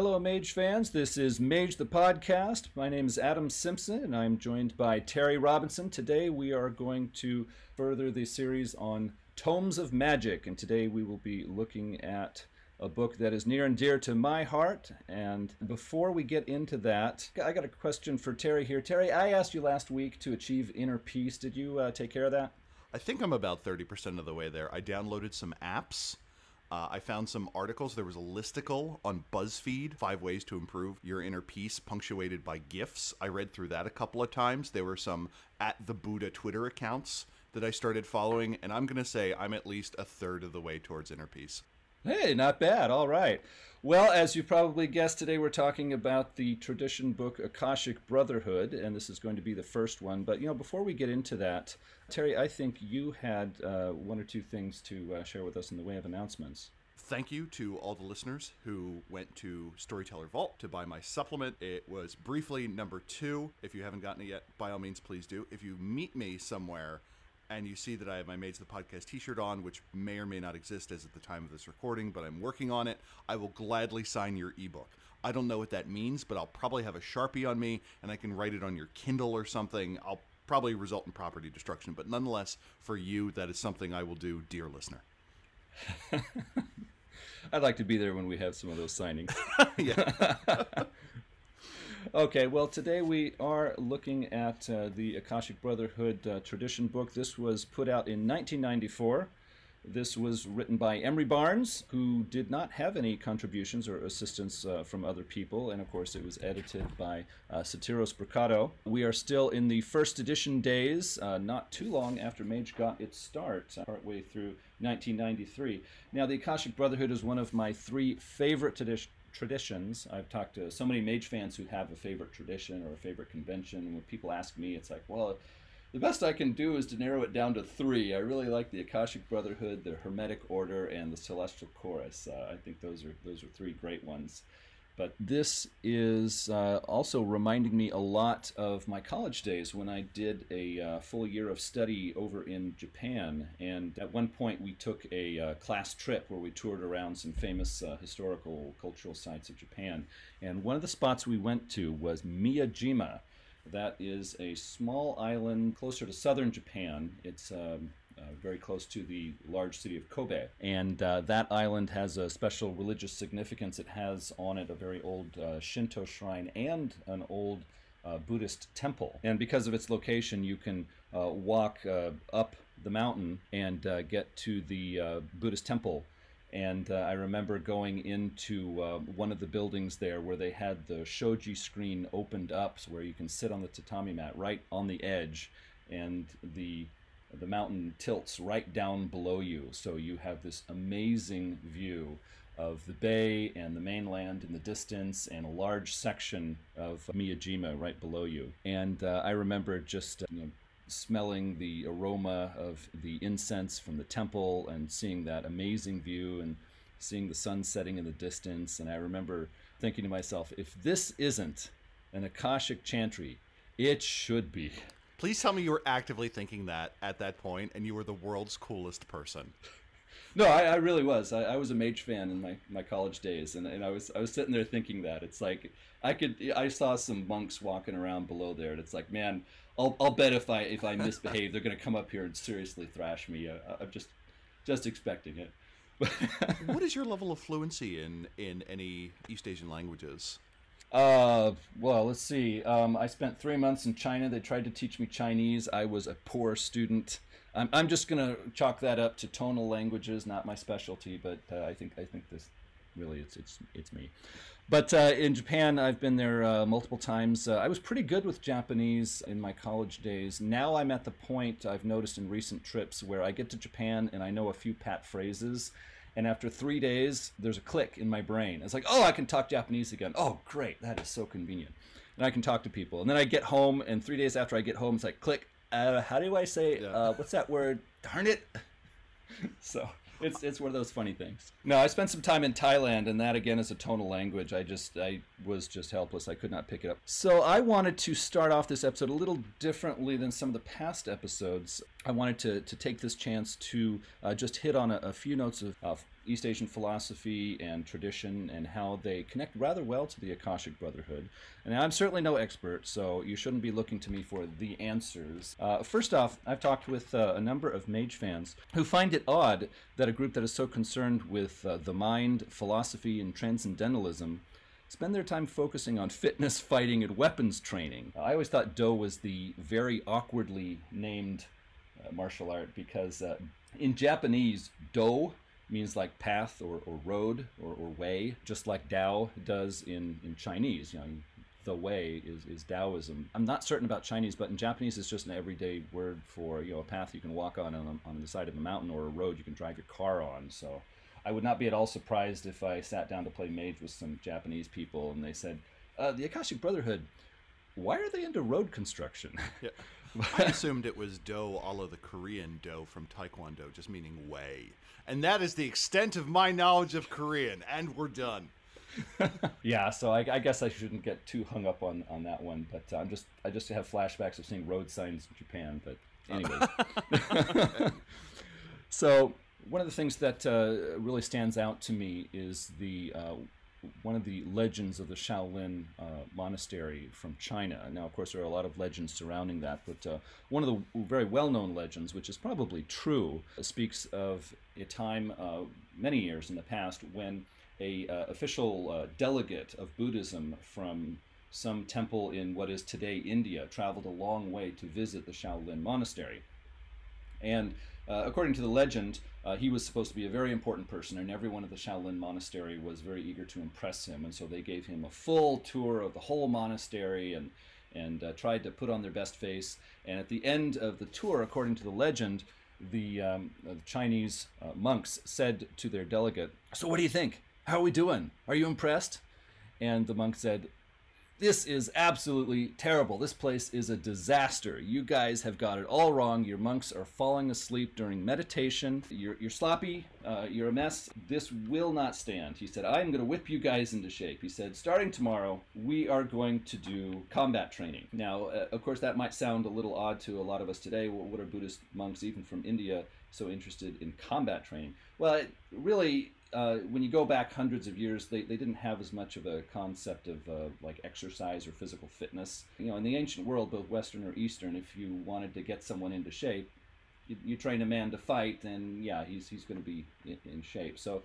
Hello, Mage fans. This is Mage the Podcast. My name is Adam Simpson, and I'm joined by Terry Robinson. Today, we are going to further the series on Tomes of Magic, and today we will be looking at a book that is near and dear to my heart. And before we get into that, I got a question for Terry here. Terry, I asked you last week to achieve inner peace. Did you uh, take care of that? I think I'm about 30% of the way there. I downloaded some apps. Uh, I found some articles. There was a listicle on BuzzFeed, five ways to improve your inner peace, punctuated by GIFs. I read through that a couple of times. There were some at the Buddha Twitter accounts that I started following, and I'm going to say I'm at least a third of the way towards inner peace. Hey, not bad. All right. Well, as you probably guessed, today we're talking about the tradition book Akashic Brotherhood, and this is going to be the first one. But, you know, before we get into that, Terry, I think you had uh, one or two things to uh, share with us in the way of announcements. Thank you to all the listeners who went to Storyteller Vault to buy my supplement. It was briefly number two. If you haven't gotten it yet, by all means, please do. If you meet me somewhere, and you see that I have my Mage the Podcast t shirt on, which may or may not exist as at the time of this recording, but I'm working on it. I will gladly sign your ebook. I don't know what that means, but I'll probably have a Sharpie on me and I can write it on your Kindle or something. I'll probably result in property destruction, but nonetheless, for you, that is something I will do, dear listener. I'd like to be there when we have some of those signings. yeah. Okay, well, today we are looking at uh, the Akashic Brotherhood uh, tradition book. This was put out in 1994. This was written by Emrey Barnes, who did not have any contributions or assistance uh, from other people, and of course, it was edited by uh, Satyros Brucato. We are still in the first edition days, uh, not too long after Mage got its start, uh, partway through 1993. Now, the Akashic Brotherhood is one of my three favorite traditions traditions. I've talked to so many mage fans who have a favorite tradition or a favorite convention. And when people ask me, it's like, well, the best I can do is to narrow it down to three. I really like the Akashic Brotherhood, the Hermetic Order, and the Celestial Chorus. Uh, I think those are those are three great ones. But this is uh, also reminding me a lot of my college days when I did a uh, full year of study over in Japan. And at one point, we took a uh, class trip where we toured around some famous uh, historical cultural sites of Japan. And one of the spots we went to was Miyajima. That is a small island closer to southern Japan. It's um, uh, very close to the large city of Kobe. And uh, that island has a special religious significance. It has on it a very old uh, Shinto shrine and an old uh, Buddhist temple. And because of its location, you can uh, walk uh, up the mountain and get to the Buddhist temple. And I remember going into one of the buildings there where they had the shoji screen opened up, so where you can sit on the tatami mat right on the edge and the the mountain tilts right down below you, so you have this amazing view of the bay and the mainland in the distance, and a large section of Miyajima right below you. And uh, I remember just you know, smelling the aroma of the incense from the temple and seeing that amazing view and seeing the sun setting in the distance. And I remember thinking to myself, if this isn't an Akashic chantry, it should be. Please tell me you were actively thinking that at that point, and you were the world's coolest person. No, I, I really was. I, I, was a Mage fan in my, my college days, and, and I was I was sitting there thinking that it's like I could I saw some monks walking around below there, and it's like, man, I'll, I'll bet if I if I misbehave, they're gonna come up here and seriously thrash me. I, I'm just just expecting it. what is your level of fluency in in any East Asian languages? Uh, well, let's see. Um, I spent three months in China. They tried to teach me Chinese. I was a poor student. I'm, I'm just gonna chalk that up to tonal languages, not my specialty. But uh, I think I think this really it's it's it's me. But uh, in Japan, I've been there uh, multiple times. Uh, I was pretty good with Japanese in my college days. Now I'm at the point I've noticed in recent trips where I get to Japan and I know a few pat phrases and after three days, there's a click in my brain. It's like, oh, I can talk Japanese again. Oh, great. That is so convenient. And I can talk to people. And then I get home, and three days after I get home, it's like, click. Uh, how do I say, yeah. uh, what's that word? Darn it. so it's it's one of those funny things. No, I spent some time in Thailand, and that again is a tonal language. I just I was just helpless. I could not pick it up. So I wanted to start off this episode a little differently than some of the past episodes. I wanted to to take this chance to uh, just hit on a, a few notes of, of East Asian philosophy and tradition and how they connect rather well to the Akashic Brotherhood. And I'm certainly no expert, so you shouldn't be looking to me for the answers. Uh, first off, I've talked with uh, a number of mage fans who find it odd that a group that is so concerned with uh, the mind, philosophy, and transcendentalism spend their time focusing on fitness, fighting, and weapons training. I always thought Do was the very awkwardly named uh, martial art because uh, in Japanese, Do means like path or, or road or, or way, just like Dao does in, in Chinese. You know, the way is, is Taoism. I'm not certain about Chinese, but in Japanese, it's just an everyday word for you know a path you can walk on on, on the side of a mountain or a road you can drive your car on. So I would not be at all surprised if I sat down to play Mage with some Japanese people and they said, uh, "The Akashic Brotherhood, why are they into road construction?" Yeah. I assumed it was do a la the Korean do from Taekwondo, just meaning way. And that is the extent of my knowledge of Korean, and we're done. yeah, so I, I, guess I shouldn't get too hung up on, on that one, but uh, I'm just I just have flashbacks of seeing road signs in Japan. But anyway, so one of the things that uh, really stands out to me is the uh, one of the legends of the Shaolin uh, monastery from China. Now, of course, there are a lot of legends surrounding that, but uh, one of the very well-known legends, which is probably true, speaks of a time uh, many years in the past when a uh, official delegate of Buddhism from some temple in what is today India traveled a long way to visit the Shaolin monastery. And uh, according to the legend, uh, he was supposed to be a very important person, and everyone at the Shaolin monastery was very eager to impress him. And so they gave him a full tour of the whole monastery and and uh, tried to put on their best face. And at the end of the tour, according to the legend, the, um, the Chinese uh, monks said to their delegate, "So what do you think? How are we doing? Are you impressed?" And the monk said, this is absolutely terrible. This place is a disaster. You guys have got it all wrong. Your monks are falling asleep during meditation. You're, you're sloppy. Uh, you're a mess. This will not stand. He said, I'm going to whip you guys into shape. He said, starting tomorrow, we are going to do combat training. Now, uh, of course, that might sound a little odd to a lot of us today. what are Buddhist monks, even from India, so interested in combat training? Well, it really uh, when you go back hundreds of years, they, they didn't have as much of a concept of uh, like exercise or physical fitness. You know, in the ancient world, both Western or Eastern, if you wanted to get someone into shape, you, you train a man to fight, and yeah, he's, he's going to be in, in, shape. So,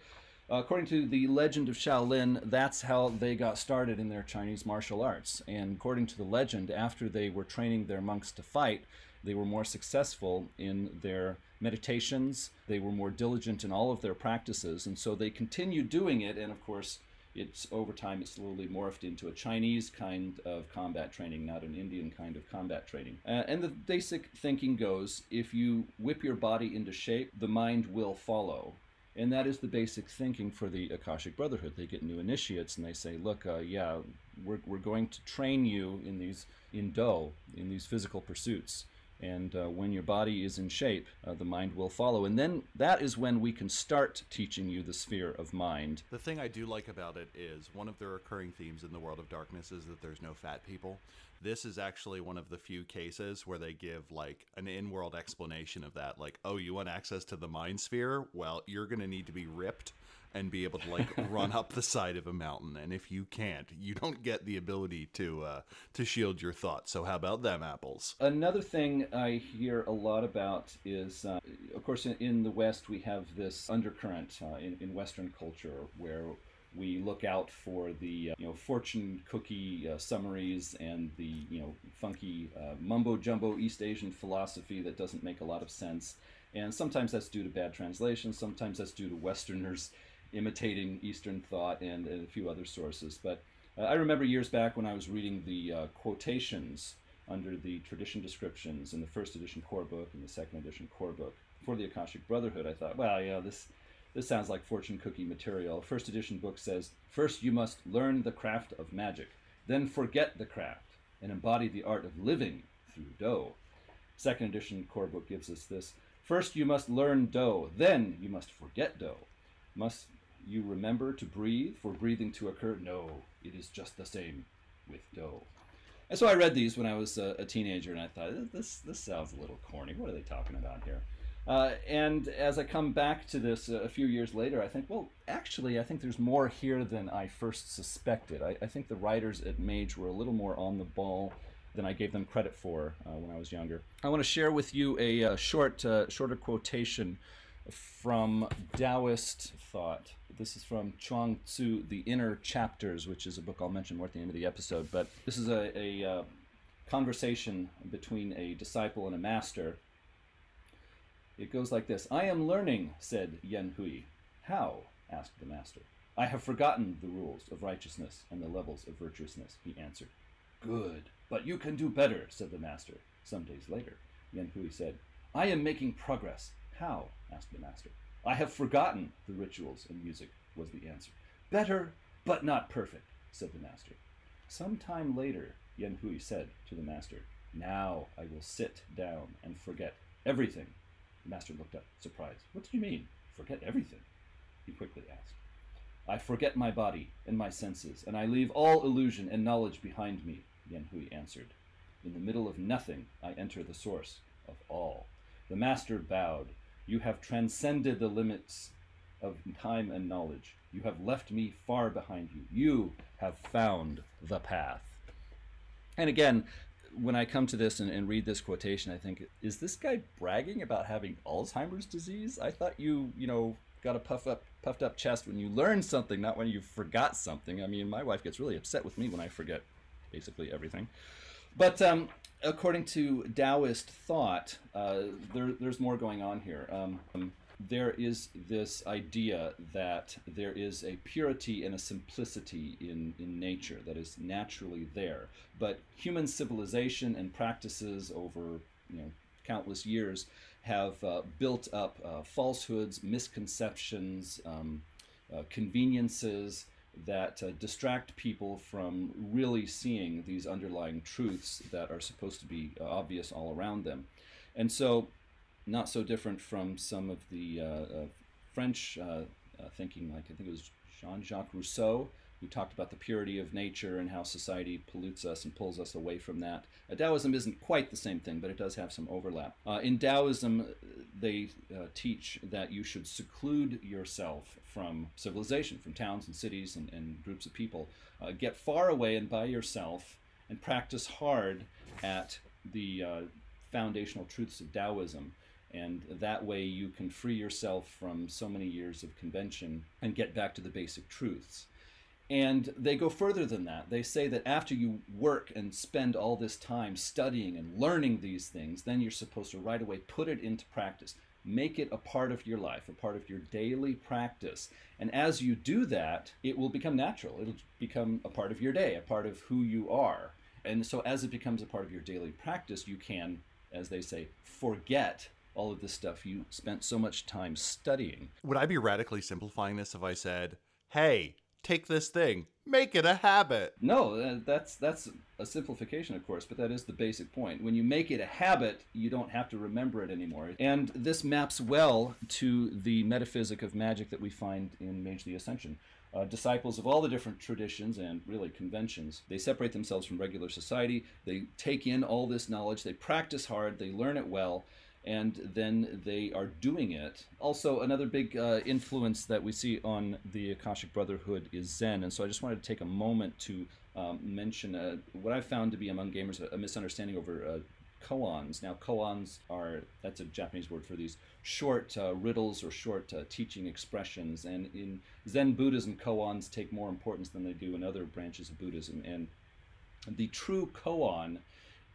uh, according to the legend of Shaolin, that's how they got started in their Chinese martial arts. And according to the legend, after they were training their monks to fight, they were more successful in their meditations, they were more diligent in all of their practices, and so they continued doing it. And of course, it's over time it slowly morphed into a Chinese kind of combat training, not an Indian kind of combat training. Uh, and the basic thinking goes if you whip your body into shape, the mind will follow. And that is the basic thinking for the Akashic Brotherhood. They get new initiates and they say, look, uh, yeah, we're, we're going to train you in these, in Do, in these physical pursuits. And uh, when your body is in shape, uh, the mind will follow. And then that is when we can start teaching you the sphere of mind. The thing I do like about it is one of the recurring themes in the world of darkness is that there's no fat people. This is actually one of the few cases where they give like an in world explanation of that. Like, oh, you want access to the mind sphere? Well, you're going to need to be ripped and be able to like run up the side of a mountain. And if you can't, you don't get the ability to uh, to shield your thoughts. So how about them apples? Another thing I hear a lot about is, uh, of course, in, in, the West we have this undercurrent uh, in, in Western culture where we look out for the uh, you know fortune cookie uh, summaries and the you know funky uh, mumbo jumbo East Asian philosophy that doesn't make a lot of sense. And sometimes that's due to bad translation. Sometimes that's due to Westerners imitating Eastern thought and, and a few other sources. But uh, I remember years back when I was reading the uh, quotations under the tradition descriptions in the first edition core book and the second edition core book for the Akashic Brotherhood. I thought, well, yeah, this this sounds like fortune cookie material. First edition book says, first you must learn the craft of magic, then forget the craft and embody the art of living through Do. Second edition core book gives us this. First you must learn Do, then you must forget Do. Must you remember to breathe for breathing to occur? No, it is just the same with Do. And so I read these when I was a, a teenager, and I thought this this sounds a little corny. What are they talking about here? Uh, and as I come back to this a few years later, I think, well, actually, I think there's more here than I first suspected. I, I think the writers at Mage were a little more on the ball than I gave them credit for uh, when I was younger. I want to share with you a, a short, uh, shorter quotation from Taoist thought. This is from Chuang Tzu, The Inner Chapters, which is a book I'll mention more at the end of the episode. But this is a, a uh, conversation between a disciple and a master it goes like this I am learning, said Yen Hui. How? asked the master. I have forgotten the rules of righteousness and the levels of virtuousness, he answered. Good, but you can do better, said the master. Some days later, Yen Hui said, I am making progress. How? asked the master. I have forgotten the rituals and music, was the answer. Better, but not perfect, said the master. Some time later, Yen Hui said to the master, Now I will sit down and forget everything the master looked up, surprised. What do you mean? Forget everything? He quickly asked. I forget my body and my senses, and I leave all illusion and knowledge behind me, Yen Hui answered. In the middle of nothing, I enter the source of all. The master bowed. You have transcended the limits of time and knowledge. You have left me far behind you. You have found the path. And again, when I come to this and, and, read this quotation, I think, is this guy bragging about having Alzheimer's disease? I thought you, you know, got a puff up, puffed up chest when you learned something, not when you forgot something. I mean, my wife gets really upset with me when I forget basically everything. But um, according to Taoist thought, uh, there, there's more going on here. Um, there is this idea that there is a purity and a simplicity in, in nature that is naturally there. But human civilization and practices over you know, countless years have uh, built up uh, falsehoods, misconceptions, um, uh, conveniences that uh, distract people from really seeing these underlying truths that are supposed to be uh, obvious all around them. And so not so different from some of the uh, uh, French uh, thinking, like I think it was Jean Jacques Rousseau, who talked about the purity of nature and how society pollutes us and pulls us away from that. Uh, Taoism isn't quite the same thing, but it does have some overlap. Uh, in Taoism, they uh, teach that you should seclude yourself from civilization, from towns and cities and, and groups of people. get far away and by yourself and practice hard at the foundational truths of Taoism and that way you can free yourself from so many years of convention and get back to the basic truths. And they go further than that. They say that after you work and spend all this time studying and learning these things, then you're supposed to right away put it into practice. Make it a part of your life, a part of your daily practice. And as you do that, it will become natural. It'll become a part of your day, a part of who you are. And so, as it becomes a part of your daily practice, you can, as they say, forget all of this stuff you spent so much time studying. Would I be radically simplifying this if I said, "Hey, take this thing, make it a habit"? No, that's that's a simplification, of course, but that is the basic point. When you make it a habit, you don't have to remember it anymore. And this maps well to the metaphysic of magic that we find in Mage the Ascension. Uh, disciples of all the different traditions and really conventions. They separate themselves from regular society. They take in all this knowledge. They practice hard. They learn it well and then they are doing it. Also, another big uh, influence that we see on the Akashic Brotherhood is Zen, and so I just wanted to take a moment to um, mention uh, what I've found to be among gamers a, a misunderstanding over uh, koans. Now, koans are that's a Japanese word for these short uh, riddles or short uh, teaching expressions, and in Zen Buddhism, koans take more importance than they do in other branches of Buddhism. And the true koan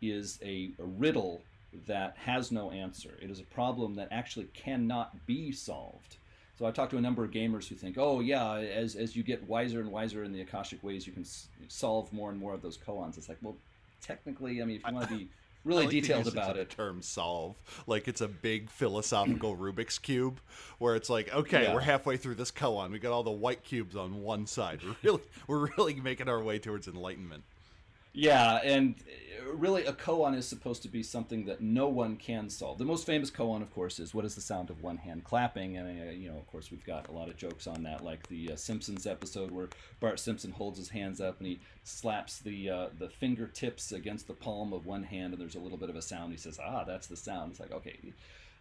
is a, a riddle that has no answer. It is a problem that actually cannot be solved. So I talked to a number of gamers who think, oh yeah, as, as you get wiser and wiser in the Akashic ways, you can s- solve more and more of those koans. It's like, well, technically, I mean, if you want to be really like detailed about it. term solve like it's a big philosophical Rubik's cube, where it's like, okay, yeah. we're halfway through this koan. We got all the white cubes on one side. We're really we're really making our way towards enlightenment. Yeah, and uh, really, a koan is supposed to be something that no one can solve. The most famous koan, of course, is what is the sound of one hand clapping, and uh, you know, of course, we've got a lot of jokes on that, like the uh, Simpsons episode where Bart Simpson holds his hands up and he slaps the uh, the fingertips against the palm of one hand, and there's a little bit of a sound. He says, "Ah, that's the sound." It's like, okay.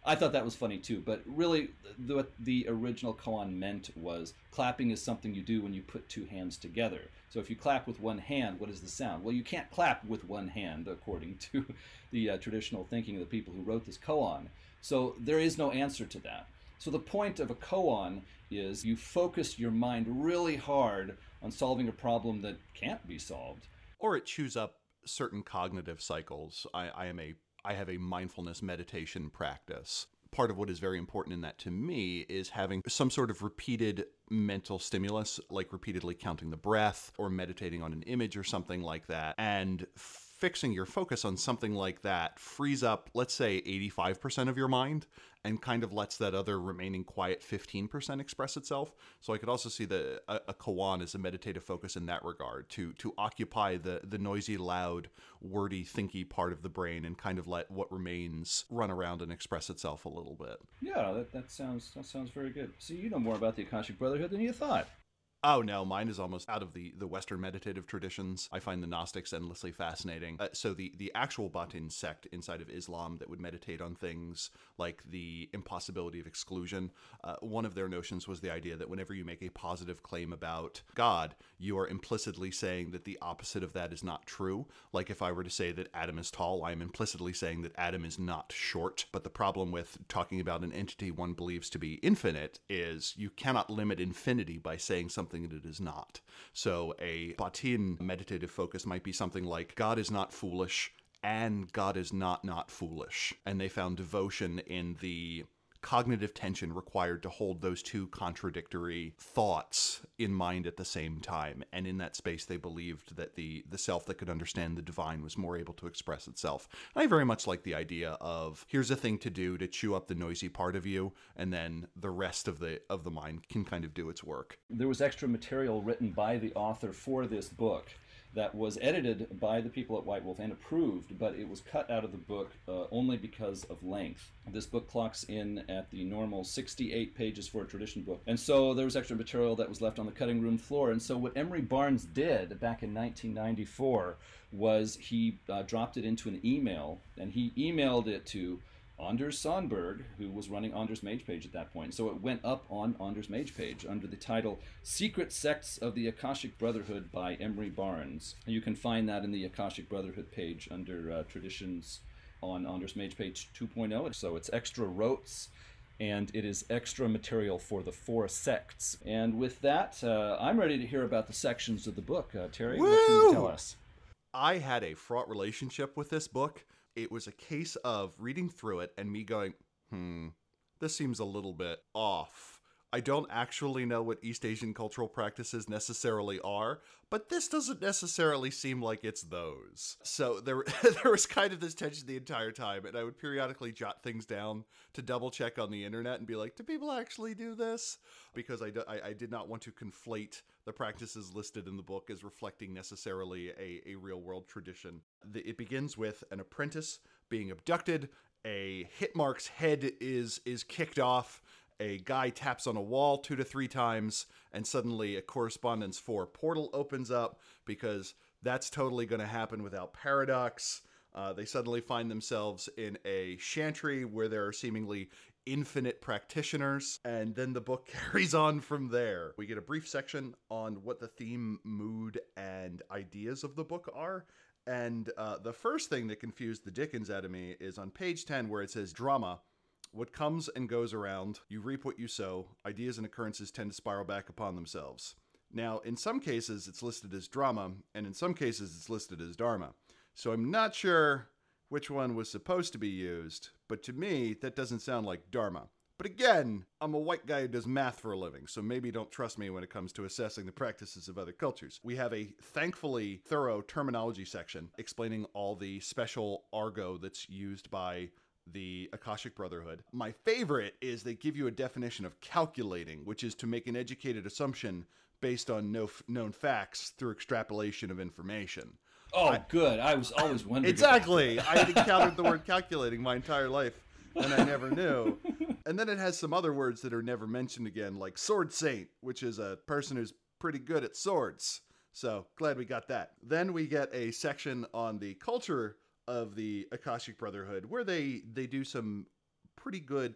I thought that was funny too. But really, the, what the original koan meant was clapping is something you do when you put two hands together. So if you clap with one hand, what is the sound? Well, you can't clap with one hand, according to the uh, traditional thinking of the people who wrote this koan. So there is no answer to that. So the point of a koan is you focus your mind really hard on solving a problem that can't be solved. Or it chews up certain cognitive cycles. I, I am a I have a mindfulness meditation practice. Part of what is very important in that to me is having some sort of repeated mental stimulus, like repeatedly counting the breath or meditating on an image or something like that. And fixing your focus on something like that frees up, let's say, 85% of your mind and kind of lets that other remaining quiet 15% express itself. So I could also see the a, a koan as a meditative focus in that regard to to occupy the the noisy, loud, wordy, thinky part of the brain and kind of let what remains run around and express itself a little bit. Yeah, that, that sounds that sounds very good. See, you know more about the Akashic Brotherhood than you thought. Oh no, mine is almost out of the the Western meditative traditions. I find the Gnostics endlessly fascinating. Uh, so the the actual Batin sect inside of Islam that would meditate on things like the impossibility of exclusion. Uh, one of their notions was the idea that whenever you make a positive claim about God, you are implicitly saying that the opposite of that is not true. Like if I were to say that Adam is tall, I am implicitly saying that Adam is not short. But the problem with talking about an entity one believes to be infinite is you cannot limit infinity by saying something something that it is not. So a batin meditative focus might be something like God is not foolish and God is not not foolish. And they found devotion in the cognitive tension required to hold those two contradictory thoughts in mind at the same time. And in that space, they believed that the the self that could understand the divine was more able to express itself. I very much like the idea of here's a thing to do to chew up the noisy part of you, and then the rest of the of the mind can kind of do its work. There was extra material written by the author for this book that was edited by the people at White Wolf and approved, but it was cut out of the book uh, only because of length. This book clocks in at the normal 68 pages for a tradition book. And so there was extra material that was left on the cutting room floor. And so what Emrey Barnes did back in 1994 was he uh, dropped it into an email and he emailed it to Anders Sandberg, who was running Anders Mage Page at that point. So it went up on Anders Mage Page under the title Secret Sects of the Akashic Brotherhood by Emrey Barnes. And you can find that in the Akashic Brotherhood page under uh, Traditions on Anders Mage Page 2.0. So it's extra rotes and it is extra material for the four sects. And with that, uh, I'm ready to hear about the sections of the book. Uh, Terry, Woo! what can you tell us? I had a fraught relationship with this book it was a case of reading through it and me going, hmm, this seems a little bit off. I don't actually know what East Asian cultural practices necessarily are, but this doesn't necessarily seem like it's those. So there, there was kind of this tension the entire time, and I would periodically jot things down to double check on the internet and be like, "Do people actually do this?" Because I, I, I did not want to conflate the practices listed in the book as reflecting necessarily a, a real world tradition. The, it begins with an apprentice being abducted. A HIT Mark's head is is kicked off a guy taps on a wall two to three times, and suddenly a correspondence four portal opens up because that's totally going to happen without paradox. Uh, they suddenly find themselves in a chantry where there are seemingly infinite practitioners, and then the book carries on from there. We get a brief section on what the theme, mood, and ideas of the book are. And uh, the first thing that confused the Dickens out of me is on page 10, where it says drama what comes and goes around, you reap what you sow, ideas and occurrences tend to spiral back upon themselves. Now, in some cases, it's listed as drama, and in some cases, it's listed as dharma. So I'm not sure which one was supposed to be used, but to me, that doesn't sound like dharma. But again, I'm a white guy who does math for a living, so maybe don't trust me when it comes to assessing the practices of other cultures. We have a thankfully thorough terminology section explaining all the special argot that's used by the Akashic Brotherhood. My favorite is they give you a definition of calculating, which is to make an educated assumption based on no f- known facts through extrapolation of information. Oh, I, good. I was always wondering. Exactly. I had encountered the word calculating my entire life, and I never knew. And then it has some other words that are never mentioned again, like sword saint, which is a person who's pretty good at swords. So glad we got that. Then we get a section on the culture of the Akashic Brotherhood, where they they do some pretty good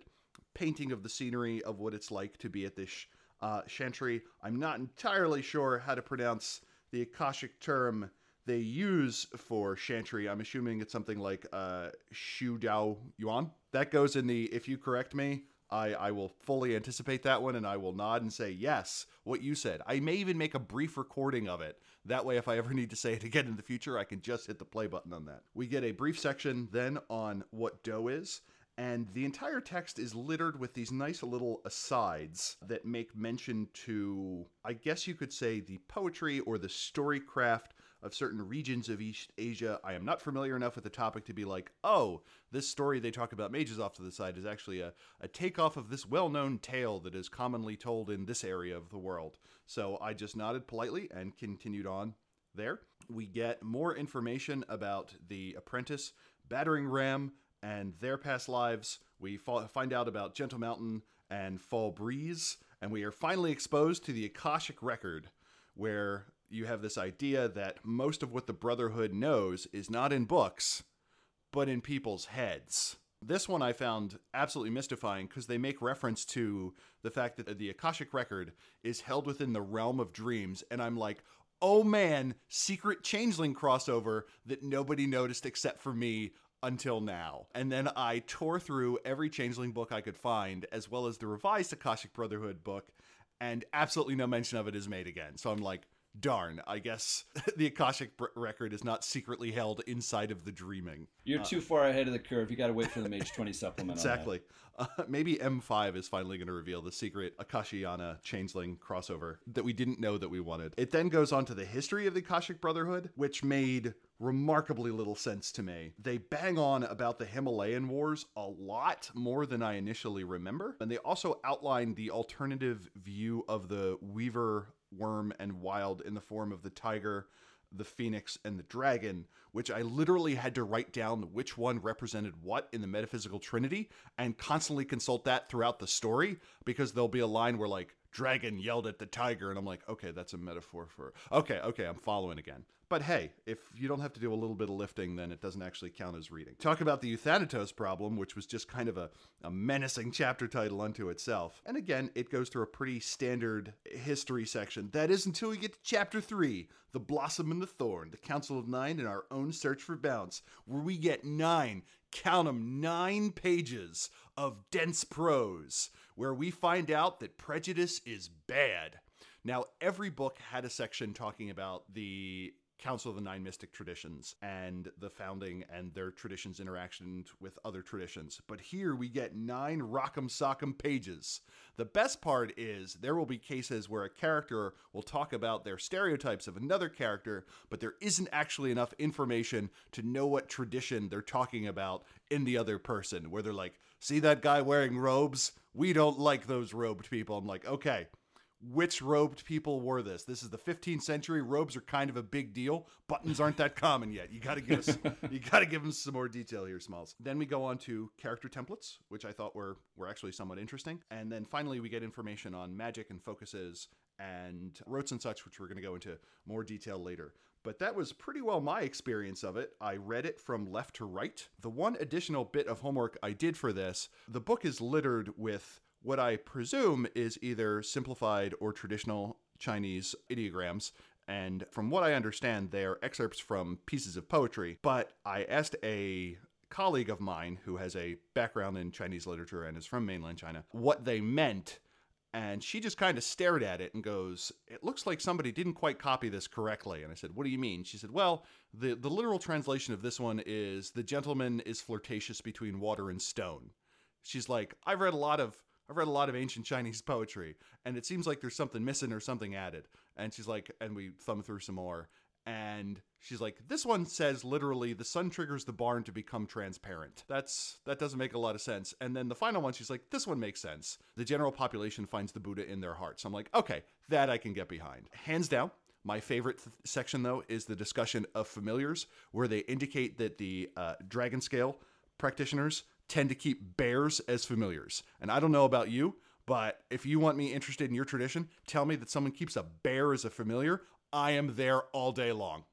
painting of the scenery of what it's like to be at this uh, chantry. I'm not entirely sure how to pronounce the Akashic term they use for chantry. I'm assuming it's something like uh, Shu Dao Yuan. That goes in the, if you correct me, I, I will fully anticipate that one and I will nod and say, yes, what you said. I may even make a brief recording of it. That way, if I ever need to say it again in the future, I can just hit the play button on that. We get a brief section then on what Do is. And the entire text is littered with these nice little asides that make mention to, I guess you could say, the poetry or the storycraft of certain regions of East Asia. I am not familiar enough with the topic to be like, oh, this story they talk about mages off to the side is actually a, a takeoff of this well known tale that is commonly told in this area of the world. So I just nodded politely and continued on there. We get more information about the apprentice, battering ram, and their past lives. We find out about Gentle Mountain and Fall Breeze, and we are finally exposed to the Akashic Record, where you have this idea that most of what the Brotherhood knows is not in books, but in people's heads. This one I found absolutely mystifying because they make reference to the fact that the Akashic Record is held within the realm of dreams, and I'm like, oh man, secret changeling crossover that nobody noticed except for me until now. And then I tore through every changeling book I could find, as well as the revised Akashic Brotherhood book, and absolutely no mention of it is made again. So I'm like, darn, I guess the Akashic record is not secretly held inside of the dreaming. You're uh, too far ahead of the curve. You got to wait for the Mage 20 supplement. exactly. Uh, maybe M5 is finally going to reveal the secret Akashiana Changeling crossover that we didn't know that we wanted. It then goes on to the history of the Akashic Brotherhood, which made remarkably little sense to me. They bang on about the Himalayan Wars a lot more than I initially remember. And they also outline the alternative view of the Weaver Wyrm and Wyld in the form of the tiger, the phoenix, and the dragon, which I literally had to write down which one represented what in the metaphysical trinity and constantly consult that throughout the story because there'll be a line where like dragon yelled at the tiger and I'm like, okay, that's a metaphor for okay, okay, I'm following again. But hey, if you don't have to do a little bit of lifting, then it doesn't actually count as reading. Talk about the Euthanatos problem, which was just kind of a, a menacing chapter title unto itself. And again, it goes through a pretty standard history section. That is until we get to chapter three The Blossom and the Thorn, the Council of Nine, and our own search for balance, where we get nine, count them, nine pages of dense prose, where we find out that prejudice is bad. Now, every book had a section talking about the Council of the Nine Mystic Traditions and the founding and their traditions' interaction with other traditions. But here we get nine rock'em sock'em pages. The best part is there will be cases where a character will talk about their stereotypes of another character, but there isn't actually enough information to know what tradition they're talking about in the other person. Where they're like, see that guy wearing robes? We don't like those robed people. I'm like, okay, which robed people wore this. This is the 15th century. Robes are kind of a big deal. Buttons aren't that common yet. You got to give us, you got to give them some more detail here, Smalls. Then we go on to character templates, which I thought were were actually somewhat interesting. And then finally we get information on magic and focuses and rotes and such, which we're going to go into more detail later. But that was pretty well my experience of it. I read it from left to right. The one additional bit of homework I did for this, the book is littered with what I presume is either simplified or traditional Chinese ideograms. And from what I understand, they are excerpts from pieces of poetry. But I asked a colleague of mine who has a background in Chinese literature and is from mainland China what they meant. And she just kind of stared at it and goes, It looks like somebody didn't quite copy this correctly. And I said, What do you mean? She said, Well, the, the literal translation of this one is The gentleman is flirtatious between water and stone. She's like, I've read a lot of I've read a lot of ancient Chinese poetry, and it seems like there's something missing or something added. And she's like, and we thumb through some more, and she's like, this one says literally, the sun triggers the barn to become transparent. That's that doesn't make a lot of sense. And then the final one, she's like, this one makes sense. The general population finds the Buddha in their hearts. I'm like, okay, that I can get behind. Hands down. My favorite th- section, though, is the discussion of familiars, where they indicate that the uh, dragon scale practitioners tend to keep bears as familiars. And I don't know about you, but if you want me interested in your tradition, tell me that someone keeps a bear as a familiar. I am there all day long.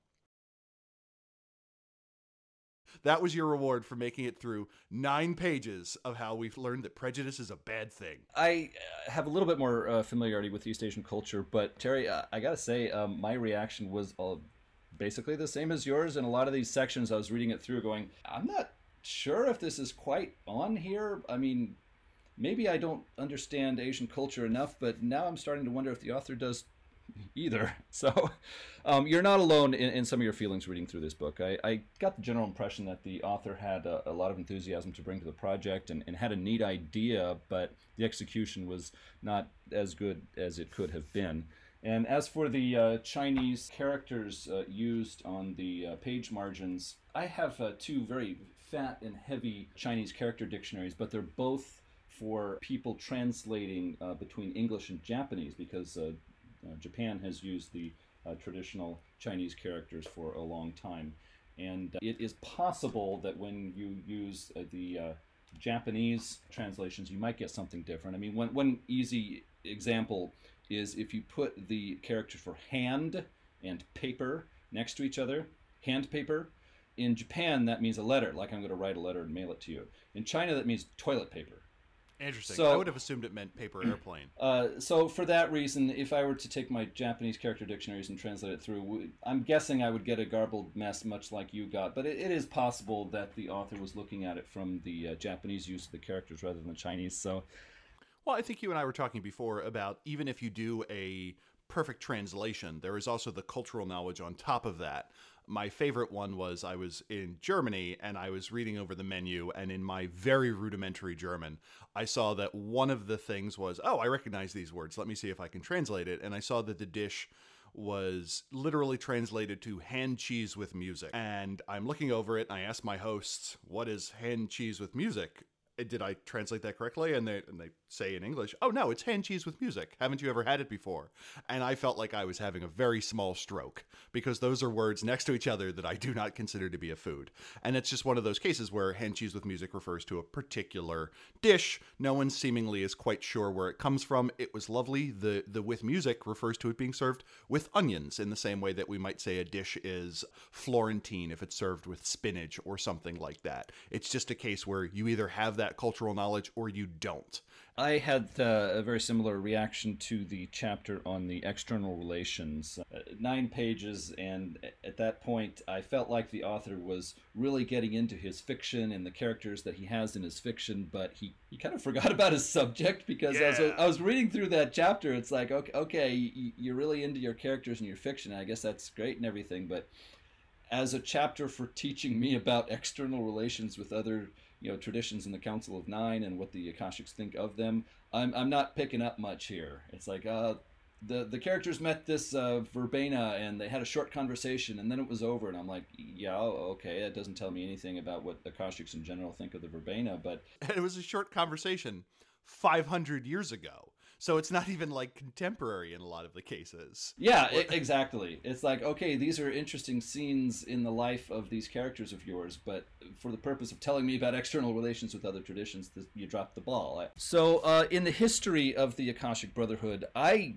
That was your reward for making it through nine pages of how we've learned that prejudice is a bad thing. I uh, have a little bit more uh, familiarity with East Asian culture, but Terry, uh, I gotta say, um, my reaction was uh, basically the same as yours. In a lot of these sections, I was reading it through, going, I'm not sure if this is quite on here. I mean, maybe I don't understand Asian culture enough, but now I'm starting to wonder if the author does either. So um, you're not alone in, in, some of your feelings reading through this book. I, I got the general impression that the author had a, a lot of enthusiasm to bring to the project and, and, had a neat idea, but the execution was not as good as it could have been. And as for the uh, Chinese characters uh, used on the uh, page margins, I have uh, two very fat and heavy Chinese character dictionaries, but they're both for people translating uh, between English and Japanese because uh, uh, Japan has used the uh, traditional Chinese characters for a long time. And uh, it is possible that when you use the Japanese translations, you might get something different. I mean, one, one easy example is if you put the characters for hand and paper next to each other, hand paper, in Japan that means a letter, like I'm going to write a letter and mail it to you. In China that means toilet paper. Interesting. So, I would have assumed it meant paper airplane. Uh, so for that reason, if I were to take my Japanese character dictionaries and translate it through, I'm guessing I would get a garbled mess, much like you got. But it, it is possible that the author was looking at it from the uh, Japanese use of the characters rather than the Chinese. So, well, I think you and I were talking before about even if you do a perfect translation, there is also the cultural knowledge on top of that my favorite one was I was in Germany and I was reading over the menu, and in my very rudimentary German, I saw that one of the things was, oh, I recognize these words. Let me see if I can translate it. And I saw that the dish was literally translated to hand cheese with music. And I'm looking over it and I asked my hosts, what is hand cheese with music? Uh, did I translate that correctly? And they and they say in English, oh no, it's hand cheese with music. Haven't you ever had it before? And I felt like I was having a very small stroke because those are words next to each other that I do not consider to be a food. And it's just one of those cases where hand cheese with music refers to a particular dish. No one seemingly is quite sure where it comes from. It was lovely. The the with music refers to it being served with onions in the same way that we might say a dish is Florentine if it's served with spinach or something like that. It's just a case where you either have that that cultural knowledge or you don't. I had uh, a very similar reaction to the chapter on the external relations. Uh, nine pages, and at that point, I felt like the author was really getting into his fiction and the characters that he has in his fiction, but he, he kind of forgot about his subject because yeah. as I was reading through that chapter, it's like, okay, okay, you're really into your characters and your fiction. I guess that's great and everything, but as a chapter for teaching me about external relations with other you know traditions in the Council of Nine and what the Akashics think of them. I'm I'm not picking up much here. It's like uh, the the characters met this uh, verbena and they had a short conversation and then it was over and I'm like yeah okay that doesn't tell me anything about what the Akashics in general think of the verbena but it was a short conversation 500 years ago so it's not even like contemporary in a lot of the cases. Yeah, exactly. It's like, okay, these are interesting scenes in the life of these characters of yours, but for the purpose of telling me about external relations with other traditions, you dropped the ball. So, uh, in the history of the Akashic Brotherhood, I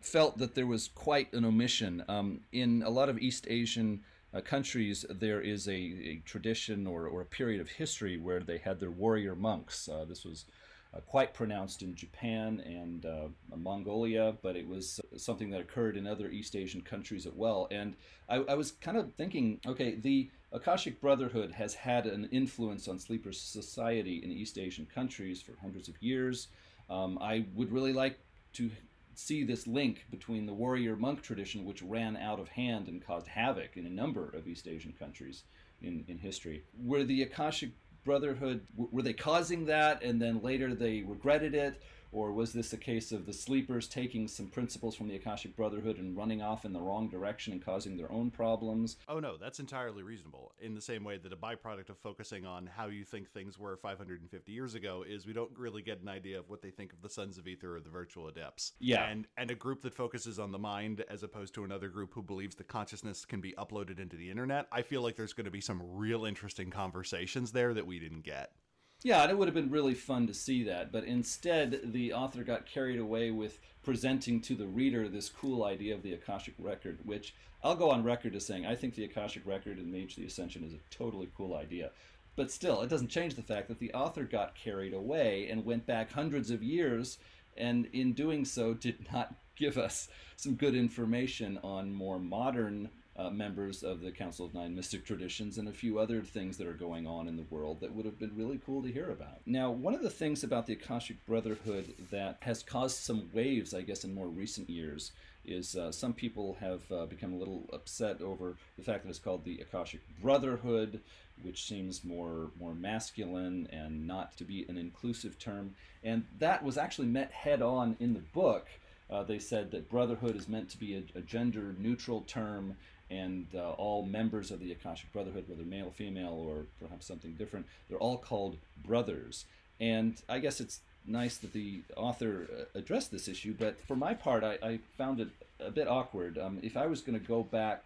felt that there was quite an omission. Um, in a lot of East Asian uh, countries, there is a, a tradition or, or, a period of history where they had their warrior monks. Uh, this was uh, quite pronounced in Japan and uh, Mongolia, but it was something that occurred in other East Asian countries as well. And I, I, was kind of thinking, okay, the Akashic Brotherhood has had an influence on sleeper society in East Asian countries for hundreds of years. Um, I would really like to see this link between the warrior monk tradition, which ran out of hand and caused havoc in a number of East Asian countries in, in history, where the Akashic Brotherhood were they causing that and then later they regretted it? Or was this a case of the sleepers taking some principles from the Akashic Brotherhood and running off in the wrong direction and causing their own problems? Oh, no, that's entirely reasonable. In the same way that a byproduct of focusing on how you think things were 550 years ago is we don't really get an idea of what they think of the Sons of Ether or the Virtual Adepts. Yeah. And, and a group that focuses on the mind as opposed to another group who believes the consciousness can be uploaded into the internet, I feel like there's going to be some real interesting conversations there that we didn't get. Yeah, and it would have been really fun to see that, but instead the author got carried away with presenting to the reader this cool idea of the Akashic record, which I'll go on record as saying I think the Akashic record in Mage the Ascension is a totally cool idea. But still, it doesn't change the fact that the author got carried away and went back hundreds of years, and in doing so, did not give us some good information on more modern uh, members of the Council of Nine Mystic Traditions and a few other things that are going on in the world that would have been really cool to hear about. Now, one of the things about the Akashic Brotherhood that has caused some waves, I guess, in more recent years is uh, some people have uh, become a little upset over the fact that it's called the Akashic Brotherhood, which seems more more masculine and not to be an inclusive term. And that was actually met head on in the book. Uh, they said that brotherhood is meant to be a, a gender neutral term and uh, all members of the Akashic Brotherhood, whether male, female, or perhaps something different, they're all called brothers. And I guess it's nice that the author uh, addressed this issue, but for my part, I, I found it a bit awkward. Um, if I was going to go back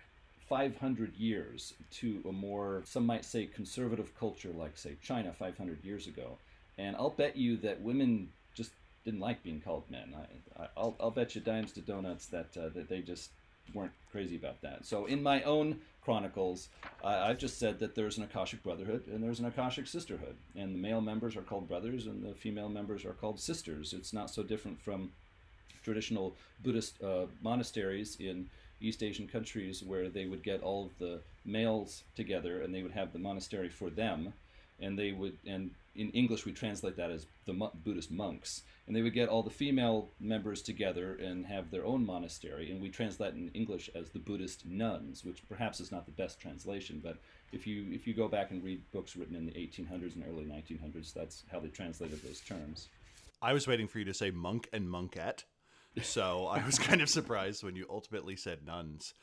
500 years to a more, some might say, conservative culture like, say, China 500 years ago, and I'll bet you that women just didn't like being called men. I, will I'll bet you dimes to donuts that, uh, that they just weren't crazy about that. So in my own chronicles, I've just said that there's an Akashic Brotherhood and there's an Akashic Sisterhood, and the male members are called brothers and the female members are called sisters. It's not so different from traditional Buddhist uh, monasteries in East Asian countries where they would get all of the males together and they would have the monastery for them, and they would and in English we translate that as the Buddhist monks and they would get all the female members together and have their own monastery and we translate in english as the buddhist nuns which perhaps is not the best translation but if you if you go back and read books written in the 1800s and early 1900s that's how they translated those terms. I was waiting for you to say monk and monkette so i was kind of surprised when you ultimately said nuns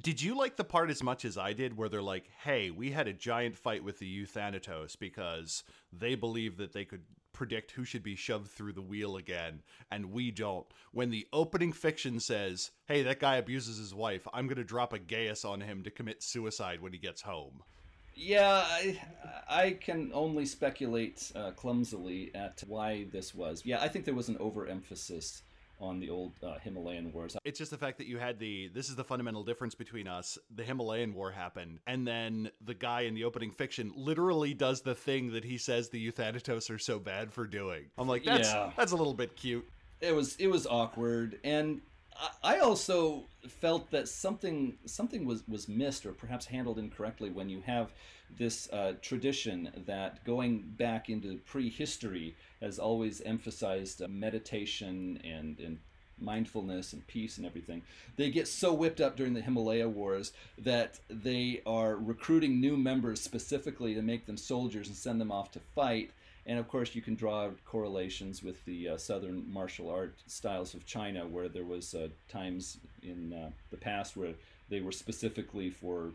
did you like the part as much as I did where they're like, hey, we had a giant fight with the Euthanatos because they believe that they could predict who should be shoved through the wheel again, and we don't. When the opening fiction says, hey, that guy abuses his wife, I'm going to drop a Gaius on him to commit suicide when he gets home. Yeah, I, I can only speculate uh, clumsily at why this was. Yeah, I think there was an overemphasis on the old uh, Himalayan wars. It's just the fact that you had the this is the fundamental difference between us. The Himalayan war happened, and then the guy in the opening fiction literally does the thing that he says the Euthanatos are so bad for doing. I'm like, that's yeah. that's a little bit cute. It was it was awkward, and I also felt that something something was was missed or perhaps handled incorrectly when you have this uh, tradition that going back into prehistory has always emphasized uh, meditation and, and mindfulness and peace and everything. They get so whipped up during the Himalaya Wars that they are recruiting new members specifically to make them soldiers and send them off to fight. And of course, you can draw correlations with the uh, southern martial art styles of China, where there was uh, times in uh, the past where they were specifically for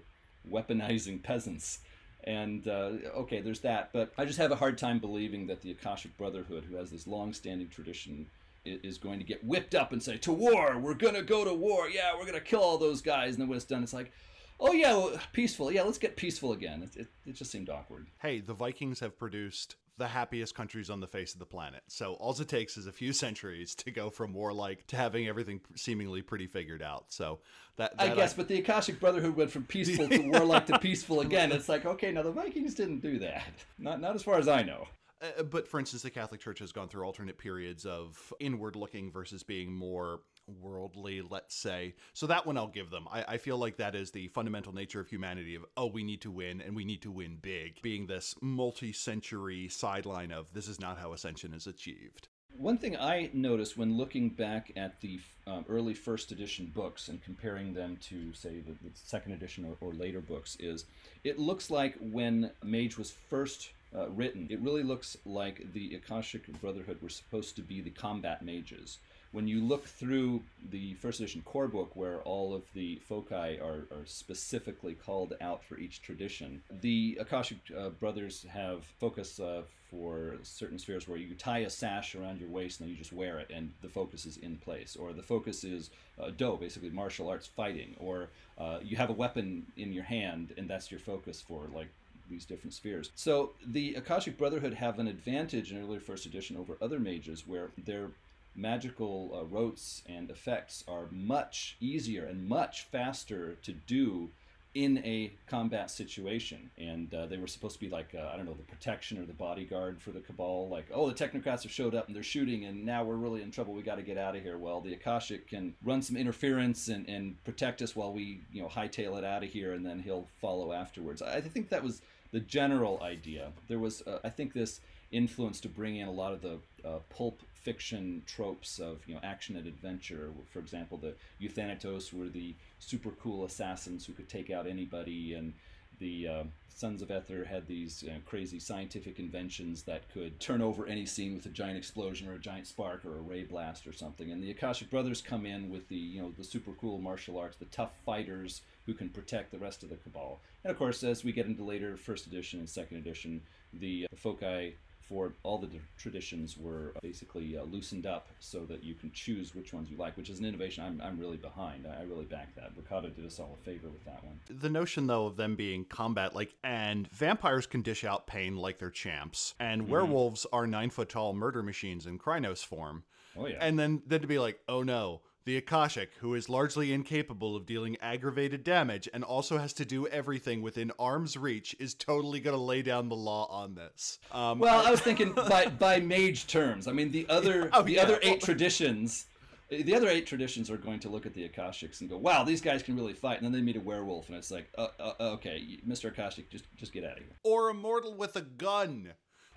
weaponizing peasants and uh, okay, there's that. But I just have a hard time believing that the Akashic Brotherhood, who has this long-standing tradition, is going to get whipped up and say, "To war! We're gonna go to war! Yeah, we're gonna kill all those guys!" And then when it's done, it's like, "Oh yeah, well, peaceful. Yeah, let's get peaceful again." It, it, it just seemed awkward. Hey, the Vikings have produced the happiest countries on the face of the planet. So all it takes is a few centuries to go from warlike to having everything seemingly pretty figured out. So that, that I guess, I, but the Akashic Brotherhood went from peaceful to warlike to peaceful again. It's like okay, now the Vikings didn't do that. Not not as far as I know. Uh, but for instance, the Catholic Church has gone through alternate periods of inward looking versus being more worldly, let's say. So that one I'll give them. I, I, feel like that is the fundamental nature of humanity of, oh, we need to win and we need to win big, being this multi century sideline of this is not how ascension is achieved. One thing I noticed when looking back at the um, early first edition books and comparing them to, say, the, the second edition or, or, later books is it looks like when Mage was first uh, written, it really looks like the Akashic Brotherhood were supposed to be the combat mages. When you look through the first edition core book where all of the foci are, are specifically called out for each tradition the akashic uh, brothers have focus uh, for certain spheres where you tie a sash around your waist and then you just wear it and the focus is in place. Or the focus is uh, do basically martial arts fighting. Or uh, you have a weapon in your hand and that's your focus for like these different spheres. So the Akashic Brotherhood have an advantage in early first edition over other mages, where their magical uh, rotes and effects are much easier and much faster to do in a combat situation. And uh, they were supposed to be like, uh, I don't know, the protection or the bodyguard for the Cabal. Like, oh, the technocrats have showed up and they're shooting, and now we're really in trouble. We got to get out of here. Well, the Akashic can run some interference and, and protect us while we, you know, hightail it out of here, and then he'll follow afterwards. I think that was the general idea. There was, uh, I think, this influence to bring in a lot of the uh, pulp fiction tropes of you know action and adventure. For example, the Euthanatos were the super cool assassins who could take out anybody, and the uh, Sons of Ether had these uh, crazy scientific inventions that could turn over any scene with a giant explosion or a giant spark or a ray blast or something. And the Akashic Brothers come in with the you know the super cool martial arts, the tough fighters who can protect the rest of the Cabal. And of course, as we get into later first edition and second edition, the, uh, the foci for all the traditions were basically uh, loosened up so that you can choose which ones you like, which is an innovation I'm, I'm really behind. I, I really back that. Ricardo did us all a favor with that one. The notion, though, of them being combat like, and vampires can dish out pain like they're champs, and mm-hmm. werewolves are nine foot tall murder machines in Crinos form. Oh, yeah. And then, then to be like, oh no, the Akashic, who is largely incapable of dealing aggravated damage and also has to do everything within arm's reach, is totally going to lay down the law on this. Um, well, I was thinking by by mage terms. I mean, the other oh, the yeah. other eight traditions. The other eight traditions are going to look at the Akashics and go, "Wow, these guys can really fight." And then they meet a werewolf, and it's like, uh, uh, "Okay, Mister Akashic, just just get out of here." Or a mortal with a gun.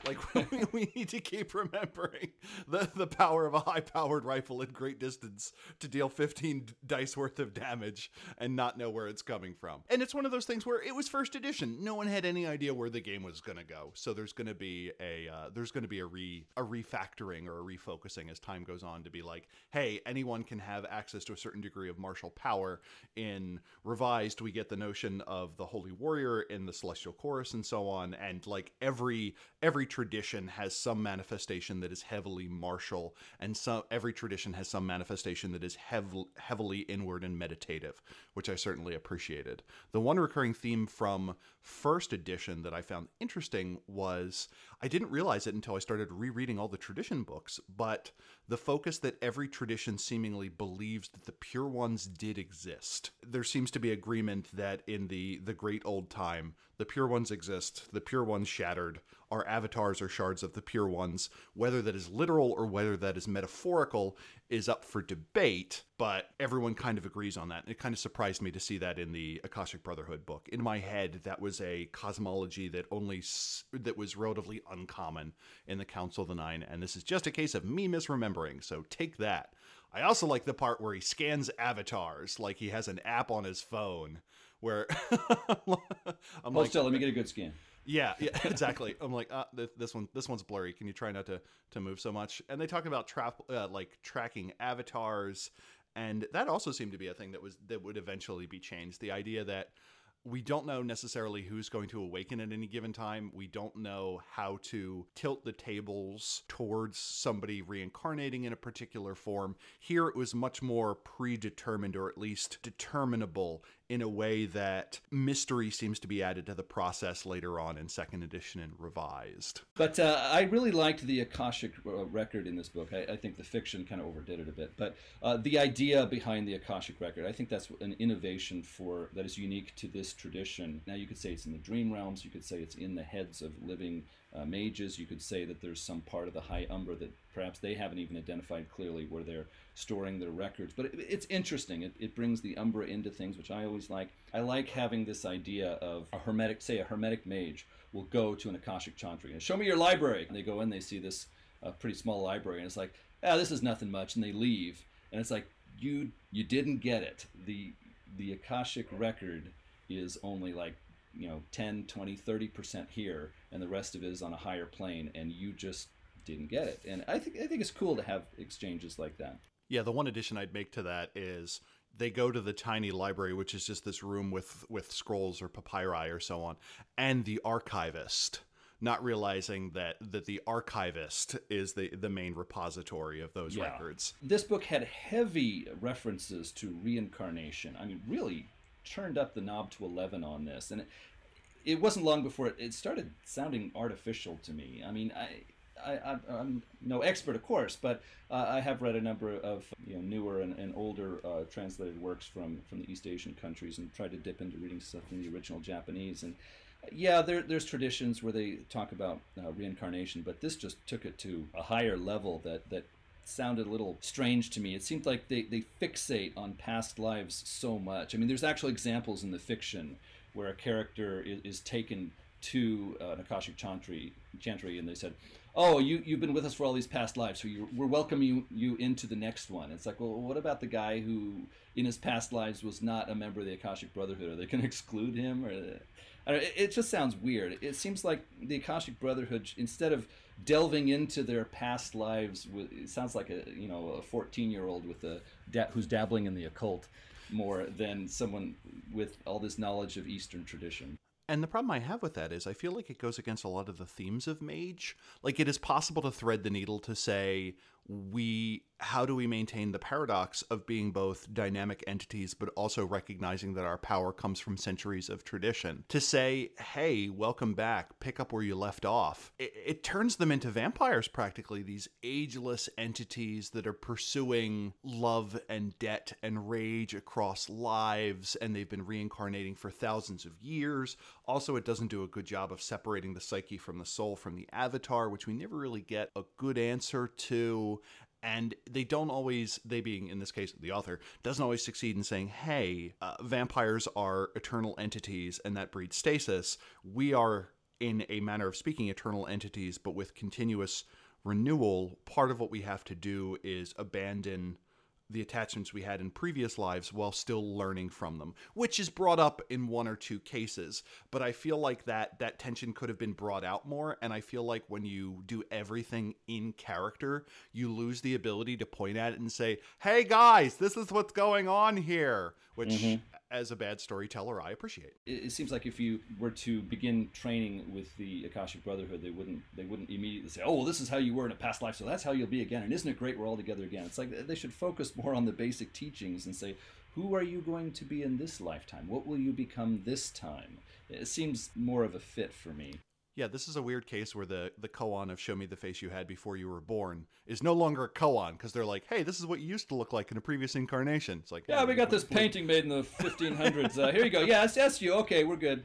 Like we we need to keep remembering the the power of a high powered rifle at great distance to deal 15 dice worth of damage and not know where it's coming from. And it's one of those things where it was first edition. No one had any idea where the game was going to go. So there's going to be a uh, there's going to be a re a refactoring or a refocusing as time goes on to be like, hey, anyone can have access to a certain degree of martial power. In revised, we get the notion of the holy warrior in the celestial chorus and so on, and like every every tradition has some manifestation that is heavily martial, and some every tradition has some manifestation that is hev- heavily inward and meditative, which I certainly appreciated. The one recurring theme from first edition that I found interesting was I didn't realize it until I started rereading all the tradition books, but the focus that every tradition seemingly believes that the pure ones did exist. There seems to be agreement that in the the great old time, the pure ones exist, the pure ones shattered, our avatars are shards of the pure ones. Whether that is literal or whether that is metaphorical is up for debate, but everyone kind of agrees on that. It kind of surprised me to see that in the Akashic Brotherhood book. In my head, that was a cosmology that only that was relatively uncommon in the Council of the Nine, and this is just a case of me misremembering. So take that. I also like the part where he scans avatars, like he has an app on his phone. Where I'm like, still, let me get a good scan. Yeah, yeah, exactly. I'm like, uh, this one, this one's blurry. Can you try not to to move so much? And they talk about trap, uh, like tracking avatars, and that also seemed to be a thing that was that would eventually be changed. The idea that we don't know necessarily who's going to awaken at any given time. We don't know how to tilt the tables towards somebody reincarnating in a particular form. Here it was much more predetermined or at least determinable in a way that mystery seems to be added to the process later on in second edition and revised. But uh, I really liked the Akashic uh, record in this book. I, I think the fiction kind of overdid it a bit, but uh, the idea behind the Akashic record, I think that's an innovation for that is unique to this tradition. Now you could say it's in the dream realms. You could say it's in the heads of living uh, mages. You could say that there's some part of the High Umbra that perhaps they haven't even identified clearly where they're storing their records. But it, it's interesting. It, it brings the Umbra into things, which I always like. I like having this idea of a hermetic, say, a hermetic mage will go to an Akashic Chantry and show me your library. And they go in, they see this uh, pretty small library, and it's like, ah, this is nothing much, and they leave. And it's like, you you didn't get it. The the Akashic record is only like you know 10 20 30% here and the rest of it is on a higher plane and you just didn't get it and i think i think it's cool to have exchanges like that yeah the one addition i'd make to that is they go to the tiny library which is just this room with with scrolls or papyri or so on and the archivist not realizing that that the archivist is the the main repository of those yeah. records. This book had heavy references to reincarnation. I mean, really turned up the knob to 11 on this. And it, it wasn't long before it, it started sounding artificial to me. I mean, I. I, am no expert, of course, but uh, I have read a number of you know newer and, and older uh, translated works from, from the East Asian countries and tried to dip into reading stuff from the original Japanese. And yeah, there, there's traditions where they talk about uh, reincarnation, but this just took it to a higher level that, that sounded a little strange to me. It seemed like they, they fixate on past lives so much. I mean, there's actual examples in the fiction where a character is, is taken to uh, an Akashic Chantry, Chantry and they said, oh, you, you've been with us for all these past lives, so we're welcoming you, you into the next one. It's like, well, what about the guy who, in his past lives, was not a member of the Akashic Brotherhood? Are they going to exclude him? Or it, it just sounds weird. It seems like the Akashic Brotherhood, instead of delving into their past lives, it sounds like a you know a 14 year old with a who's dabbling in the occult more than someone with all this knowledge of Eastern tradition. And the problem I have with that is I feel like it goes against a lot of the themes of Mage. Like it is possible to thread the needle to say we how do we maintain the paradox of being both dynamic entities but also recognizing that our power comes from centuries of tradition? To say hey welcome back. Pick up where you left off. It, it, turns them into vampires practically these ageless entities that are pursuing love and debt and rage across lives and they've been reincarnating for thousands of years. Also it doesn't do a good job of separating the psyche from the soul from the avatar which we never really get a good answer to and they don't always they being in this case the author doesn't always succeed in saying hey uh, vampires are eternal entities and that breeds stasis. We are in a manner of speaking eternal entities but with continuous renewal part of what we have to do is abandon the attachments we had in previous lives while still learning from them, which is brought up in one or two cases. But I feel like that that tension could have been brought out more, and I feel like when you do everything in character, you lose the ability to point at it and say, "Hey guys, this is what's going on here," which mm-hmm as a bad storyteller, I appreciate. It, it, seems like if you were to begin training with the Akashic Brotherhood, they wouldn't they wouldn't immediately say, "Oh, well, this is how you were in a past life, so that's how you'll be again." And isn't it great we're all together again? It's like they should focus more on the basic teachings and say, "Who are you going to be in this lifetime? What will you become this time?" It seems more of a fit for me. Yeah, this is a weird case where the the koan of "Show me the face you had before you were born" is no longer a koan because they're like, "Hey, this is what you used to look like in a previous incarnation." It's like, yeah, we got this painting made in the 1500s. Uh, here you go. Yes, yes, you. Okay, we're good.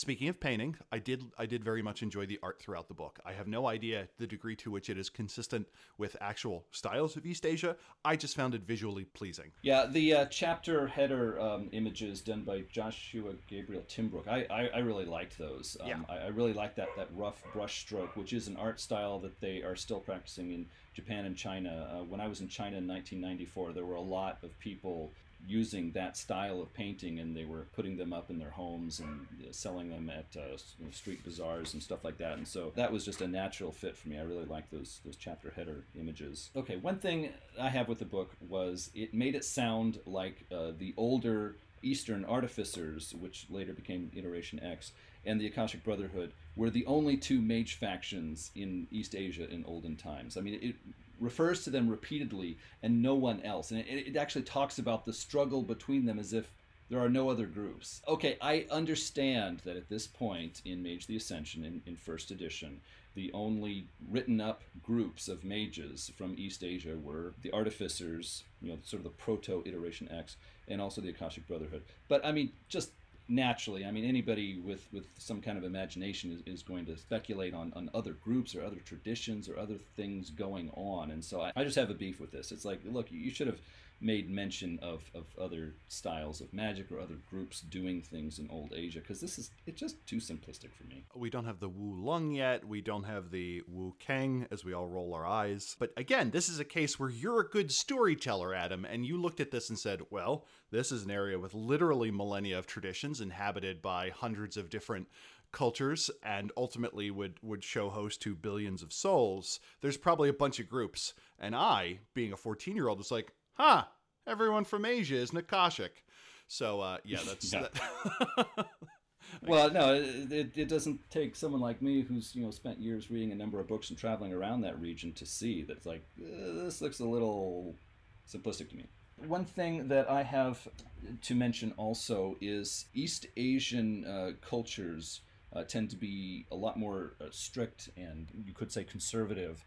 Speaking of painting, I did I did very much enjoy the art throughout the book. I have no idea the degree to which it is consistent with actual styles of East Asia. I just found it visually pleasing. Yeah, the uh, chapter header um, images done by Joshua Gabriel Timbrook, I, I, I really liked those. Um, yeah. I, I really like that that rough brush stroke, which is an art style that they are still practicing in Japan and China. Uh, when I was in China in 1994, there were a lot of people using that style of painting and they were putting them up in their homes and selling them at uh, street bazaars and stuff like that. And so that was just a natural fit for me. I really like those those chapter header images. Okay one thing i have with the book was it made it sound like uh, the older eastern artificers which later became iteration x and the akashic brotherhood were the only two mage factions in east asia in olden times. I mean it refers to them repeatedly and no one else. And it, it actually talks about the struggle between them as if there are no other groups. Okay, I understand that at this point in Mage the Ascension, in, in first edition, the only written up groups of mages from East Asia were the Artificers, you know, sort of the proto Iteration X, and also the Akashic Brotherhood. But I mean, just naturally. I mean, anybody with, with some kind of imagination is, is going to speculate on, on other groups or other traditions or other things going on. And so I, I just have a beef with this. It's like, look, you should have made mention of, of other styles of magic or other groups doing things in old Asia because this is it's just too simplistic for me. We don't have the Wu Lung yet. We don't have the Wu Kang as we all roll our eyes. But again, this is a case where you're a good storyteller, Adam, and you looked at this and said, well, this is an area with literally millennia of traditions inhabited by hundreds of different cultures and ultimately would would show host to billions of souls there's probably a bunch of groups and i being a 14 year old was like huh, everyone from Asia is Nakashik. So uh, yeah, that's. yeah. That well, no, it, it doesn't take someone like me who's you know spent years reading a number of books and traveling around that region to see that it's like uh, this looks a little simplistic to me. One thing that I have to mention also is East Asian uh, cultures uh, tend to be a lot more uh, strict and you could say conservative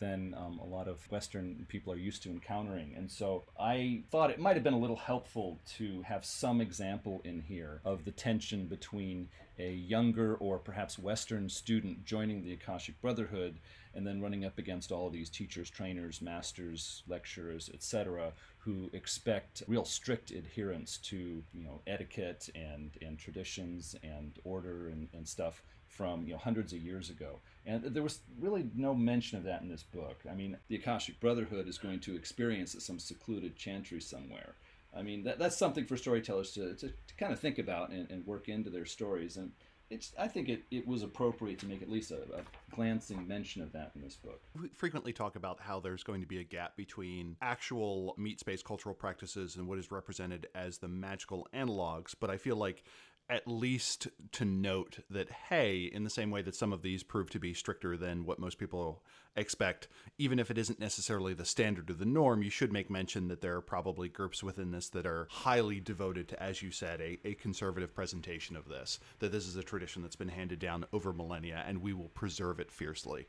than um, a lot of Western people are used to encountering. And so I thought it might have been a little helpful to have some example in here of the tension between a younger or perhaps Western student joining the Akashic Brotherhood and then running up against all these teachers, trainers, masters, lecturers, etc., who expect real strict adherence to you know etiquette and and traditions and order and, and stuff from you know hundreds of years ago. And there was really no mention of that in this book. I mean, the Akashic Brotherhood is going to experience some secluded chantry somewhere. I mean, that, that's something for storytellers to, to, to kind of think about and, and work into their stories. And it's I think it, it was appropriate to make at least a, a, glancing mention of that in this book. We frequently talk about how there's going to be a gap between actual meat space cultural practices and what is represented as the magical analogs, but I feel like at least to note that hey in the same way that some of these prove to be stricter than what most people expect even if it isn't necessarily the standard or the norm you should make mention that there are probably groups within this that are highly devoted to as you said a, a conservative presentation of this that this is a tradition that's been handed down over millennia and we will preserve it fiercely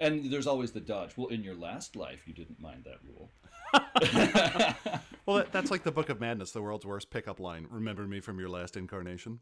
and there's always the dodge well in your last life you didn't mind that rule well, that, that's like the Book of Madness, the world's worst pickup line. Remember me from your last incarnation.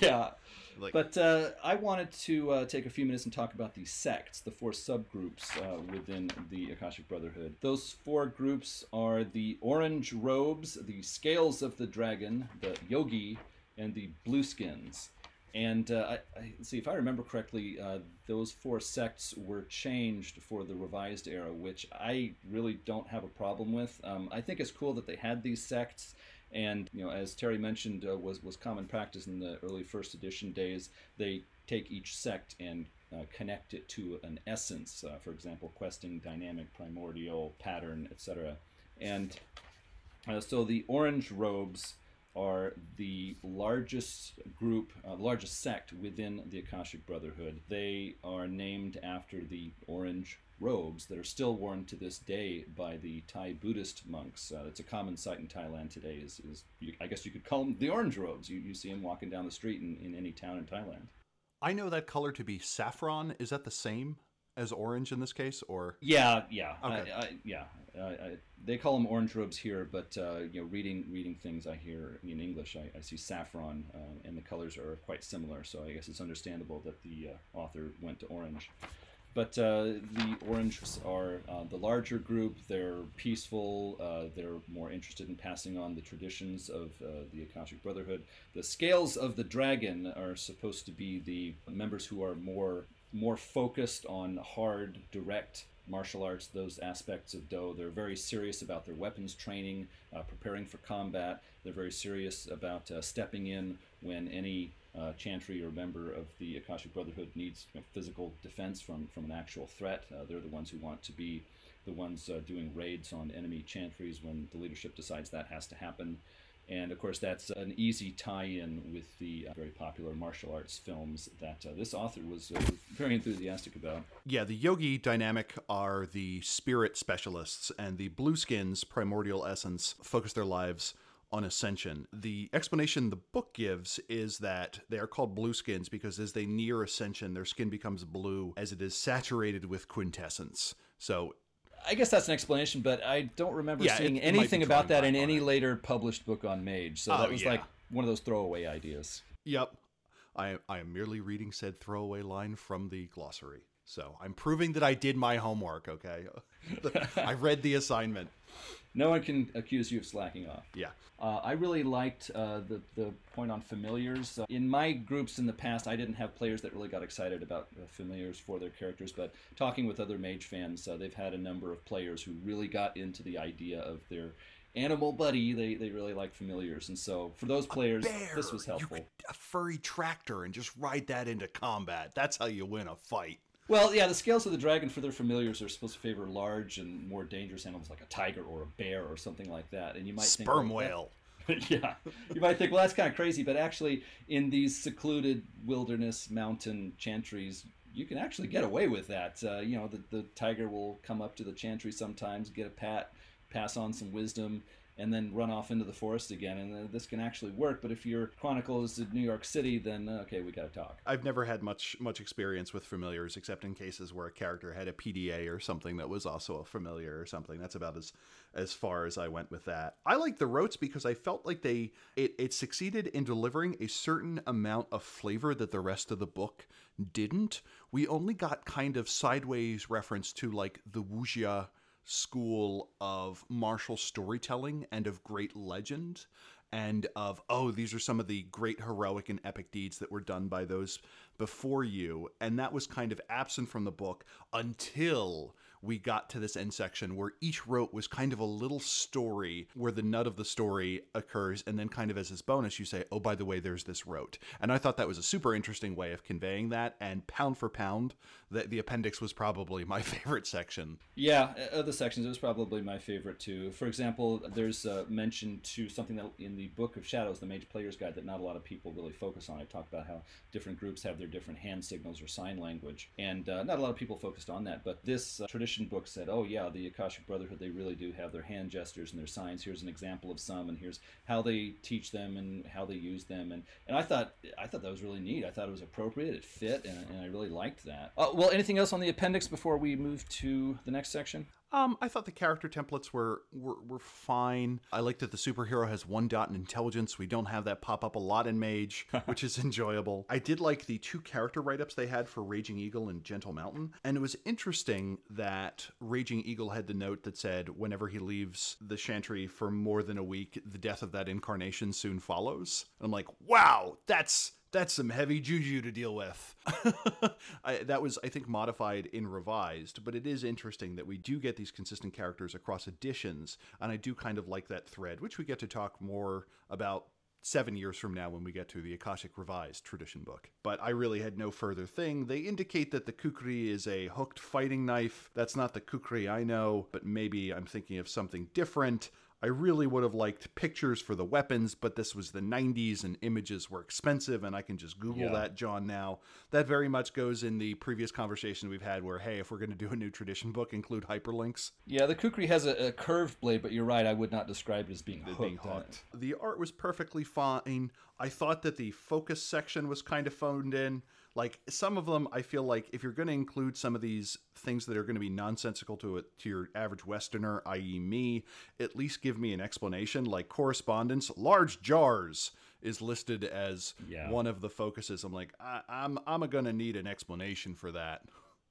yeah, like, but uh, I wanted to uh, take a few minutes and talk about the sects, the four subgroups uh, within the Akashic Brotherhood. Those four groups are the Orange Robes, the Scales of the Dragon, the Yogi, and the Blueskins. And uh, I, I, see if I remember correctly, uh, those four sects were changed for the revised era, which I really don't have a problem with. Um, I think it's cool that they had these sects, and you know, as Terry mentioned, uh, was was common practice in the early first edition days. They take each sect and uh, connect it to an essence. Uh, for example, questing, dynamic, primordial, pattern, etc. And uh, so the orange robes are the largest group, uh, the largest sect within the Akashic Brotherhood. They are named after the orange robes that are still worn to this day by the Thai Buddhist monks. Uh, it's a common sight in Thailand today. Is, is I guess you could call them the orange robes. You, you see them walking down the street in, in any town in Thailand. I know that color to be saffron. Is that the same as orange in this case, or? Yeah, yeah, okay. I, I, yeah. I, they call them orange robes here, but uh, you know, reading reading things I hear in English, I, I see saffron, uh, and the colors are quite similar. So I guess it's understandable that the uh, author went to orange. But uh, the oranges are uh, the larger group. They're peaceful. Uh, they're more interested in passing on the traditions of the Akashic Brotherhood. The scales of the dragon are supposed to be the members who are more more focused on hard, direct martial arts, those aspects of Do. They're very serious about their weapons training, uh, preparing for combat. They're very serious about uh, stepping in when any uh, chantry or member of the Akashic Brotherhood needs you know, physical defense from, from an actual threat. Uh, they're the ones who want to be the ones uh, doing raids on enemy chantries when the leadership decides that has to happen. And of course, that's an easy tie in with the uh, very popular martial arts films that uh, this author was uh, very enthusiastic about. Yeah, the yogi dynamic are the spirit specialists, and the blueskins, primordial essence, focus their lives on ascension. The explanation the book gives is that they are called blueskins because as they near ascension, their skin becomes blue as it is saturated with quintessence. So I guess that's an explanation, but I don't remember yeah, seeing anything about that in any it. later published book on Mage. So oh, that was yeah. like one of those throwaway ideas. Yep. I, I am merely reading said throwaway line from the glossary. So I'm proving that I did my homework, okay? I read the assignment. No one can accuse you of slacking off. Yeah. Uh, I really liked uh, the, the point on familiars. Uh, in my groups in the past, I didn't have players that really got excited about uh, familiars for their characters, but talking with other Mage fans, uh, they've had a number of players who really got into the idea of their animal buddy. They, they really like familiars. And so for those players, this was helpful. a furry tractor and just ride that into combat. That's how you win a fight. Well, yeah, the scales of the dragon for their familiars are supposed to favor large and more dangerous animals like a tiger or a bear or something like that. And you might sperm think, whale. yeah, you might think, well, that's kind of crazy, but actually, in these secluded wilderness mountain chantries, you can actually get away with that. Uh, you know, the, the tiger will come up to the chantry sometimes, get a pat, pass on some wisdom, and then run off into the forest again. And this can actually work. But if your chronicle is in New York City, then uh, okay, we got to talk. I've never had much much experience with familiars, except in cases where a character had a PDA or something that was also a familiar or something. That's about as as far as I went with that. I like the Rotes because I felt like they it, it succeeded in delivering a certain amount of flavor that the rest of the book didn't. We only got kind of sideways reference to like the wuxia school of martial storytelling and of great legend and of oh these are some of the great heroic and epic deeds that were done by those before you. And that was kind of absent from the book until we got to this end section where each rote was kind of a little story where the nut of the story occurs and then kind of as this bonus you say oh by the way there's this rote. And i thought that was a super interesting way of conveying that and pound for pound the, the appendix was probably my favorite section. Yeah of the sections it was probably my favorite too. For example there's a mention to something that in the book of shadows the mage player's guide that not a lot of people really focus on. I talk about how different groups have their different hand signals or sign language and uh, not a lot of people focused on that. But this uh, tradition book said, "Oh yeah, the Akashic Brotherhood they really do have their hand gestures and their signs. Here's an example of some, and here's how they teach them and how they use them." And and I thought I thought that was really neat. I thought it was appropriate. It fit, and, and I really liked that. Uh, well, anything else on the appendix before we move to the next section? Um, I thought the character templates were, were were fine. I like that the superhero has one dot in intelligence. We don't have that pop up a lot in Mage, which is enjoyable. I did like the two character write ups they had for Raging Eagle and Gentle Mountain, and it was interesting that Raging Eagle had the note that said whenever he leaves the Chantry for more than a week, the death of that incarnation soon follows. And I'm like, wow, that's that's some heavy juju to deal with. I, that was, I think, modified in revised, but it is interesting that we do get these consistent characters across editions, and I do kind of like that thread, which we get to talk more about seven years from now when we get to the Akashic Revised tradition book. But I really had no further thing. They indicate that the kukri is a hooked fighting knife. That's not the kukri I know, but maybe I'm thinking of something different. I really would have liked pictures for the weapons, but this was the 90s and images were expensive, and I can just Google yeah. that, John, now. That very much goes in the previous conversation we've had where, hey, if we're going to do a new tradition book, include hyperlinks. Yeah, the Kukri has a, a curved blade, but you're right, I would not describe it as being hooked. Being hooked. The art was perfectly fine. I thought that the focus section was kind of phoned in like some of them i feel like if you're going to include some of these things that are going to be nonsensical to it to your average westerner i.e me at least give me an explanation like correspondence large jars is listed as yeah. one of the focuses i'm like I, am i'm, I'm going to need an explanation for that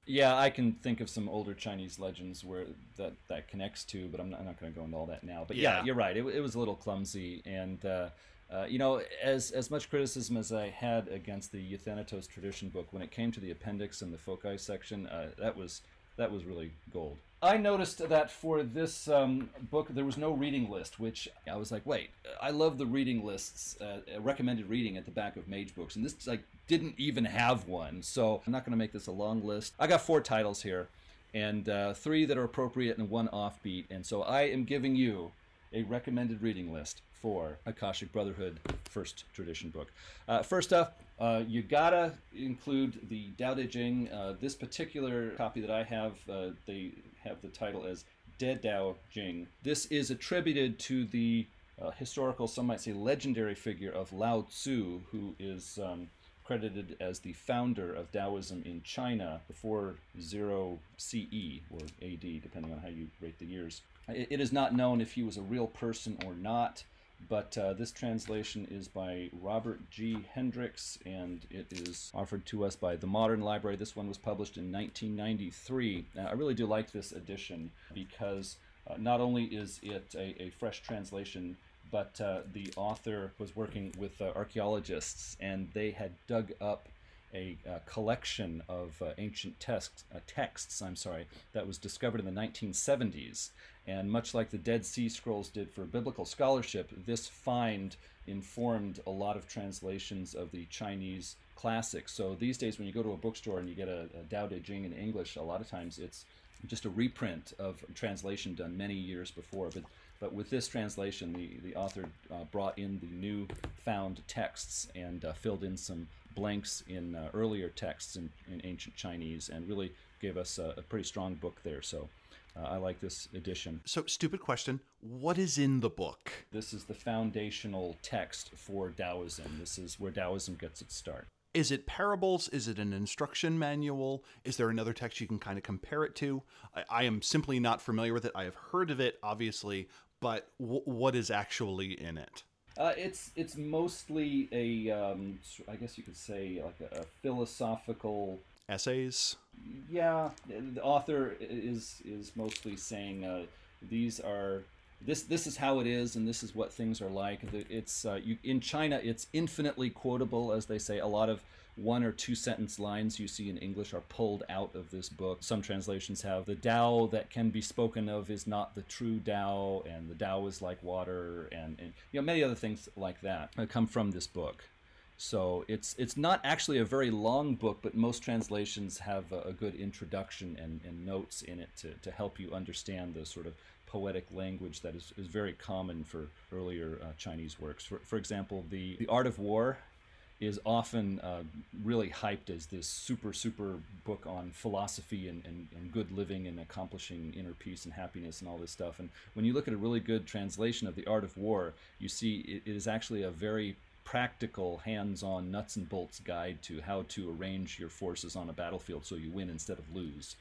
yeah, I can think of some older Chinese legends where that that connects to, but I'm not, not going to go into all that now. But yeah, yeah you're right. It, it was a little clumsy, and uh, uh, you know, as as much criticism as I had against the Euthanatos tradition book, when it came to the appendix and the foci section, uh, that was that was really gold. I noticed that for this um, book there was no reading list, which I was like, wait, I love the reading lists, uh, recommended reading at the back of Mage books, and this like didn't even have one. So I'm not going to make this a long list. I got four titles here, and uh, three that are appropriate and one offbeat, and so I am giving you a recommended reading list for Akashic Brotherhood First Tradition book. Uh, first up, uh, you gotta include the Tao Te Ching. Uh, this particular copy that I have, uh, they have the title as De Tao Jing. This is attributed to the uh, historical, some might say legendary figure of Lao Tzu, who is um, credited as the founder of Taoism in China before 0 CE or AD, depending on how you rate the years. It, it is not known if he was a real person or not but uh, this translation is by Robert G. Henricks, and it is offered to us by the Modern Library. This one was published in 1993. Now, I really do like this edition because uh, not only is it a, a fresh translation, but uh, the author was working with uh, archaeologists, and they had dug up a, a collection of uh, ancient uh, texts, I'm sorry, that was discovered in the 1970s. And much like the Dead Sea Scrolls did for biblical scholarship, this find informed a lot of translations of the Chinese classics. So these days, when you go to a bookstore and you get a, a Tao Te Ching in English, a lot of times it's just a reprint of translation done many years before. But but with this translation, the, the author uh, brought in the new found texts and uh, filled in some blanks in uh, earlier texts in, in ancient Chinese and really gave us a, a, pretty strong book there. So Uh, I like this edition. So, stupid question. What is in the book? This is the foundational text for Taoism. This is where Taoism gets its start. Is it parables? Is it an instruction manual? Is there another text you can kind of compare it to? I, I am simply not familiar with it. I have heard of it, obviously, but w- what is actually in it? Uh, it's it's mostly a um, I guess you could say like a, a philosophical essays. Yeah, the author is is mostly saying uh, these are this this is how it is and this is what things are like. It's uh, you in China it's infinitely quotable as they say. A lot of one or two sentence lines you see in English are pulled out of this book. Some translations have the Tao that can be spoken of is not the true Tao, and the Tao is like water, and, and you know many other things like that come from this book. So it's it's not actually a very long book, but most translations have a, a good introduction and, and notes in it to, to help you understand the sort of poetic language that is, is very common for earlier uh, Chinese works. For, for example, the, the Art of War is often uh, really hyped as this super, super book on philosophy and, and, and, good living and accomplishing inner peace and happiness and all this stuff. And when you look at a really good translation of The Art of War, you see it is actually a very practical, hands on, nuts and bolts guide to how to arrange your forces on a battlefield so you win instead of lose.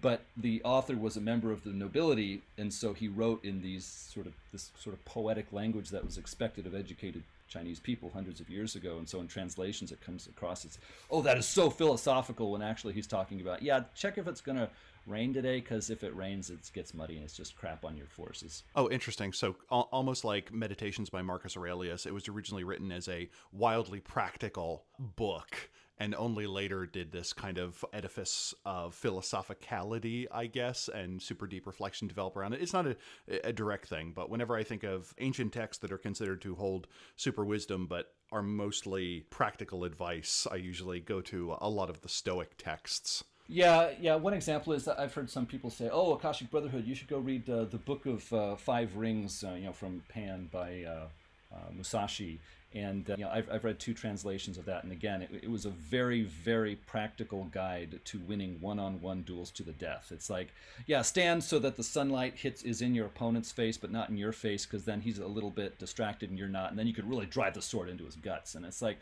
But the author was a member of the nobility, and so he wrote in these sort of this sort of poetic language that was expected of educated Chinese people hundreds of years ago. And so in translations, it comes across as, oh, that is so philosophical, when actually he's talking about, yeah, check if it's going to rain today because if it rains, it gets muddy and it's just crap on your forces. Oh, interesting. So al- almost like Meditations by Marcus Aurelius, it was originally written as a wildly practical book and only later did this kind of edifice of philosophicality, I guess, and super deep reflection develop around it. It's not a, a direct thing, but whenever I think of ancient texts that are considered to hold super wisdom but are mostly practical advice, I usually go to a lot of the Stoic texts. Yeah, yeah. One example is that I've heard some people say, "Oh, Akashic Brotherhood, you should go read uh, the Book of uh, Five Rings," uh, you know, from Pan by uh, uh, Musashi. And uh, you know, I've, I've read two translations of that, and again, it, it was a very, very practical guide to winning one-on-one duels to the death. It's like, yeah, stand so that the sunlight hits is in your opponent's face, but not in your face, because then he's a little bit distracted and you're not, and then you could really drive the sword into his guts. And it's like,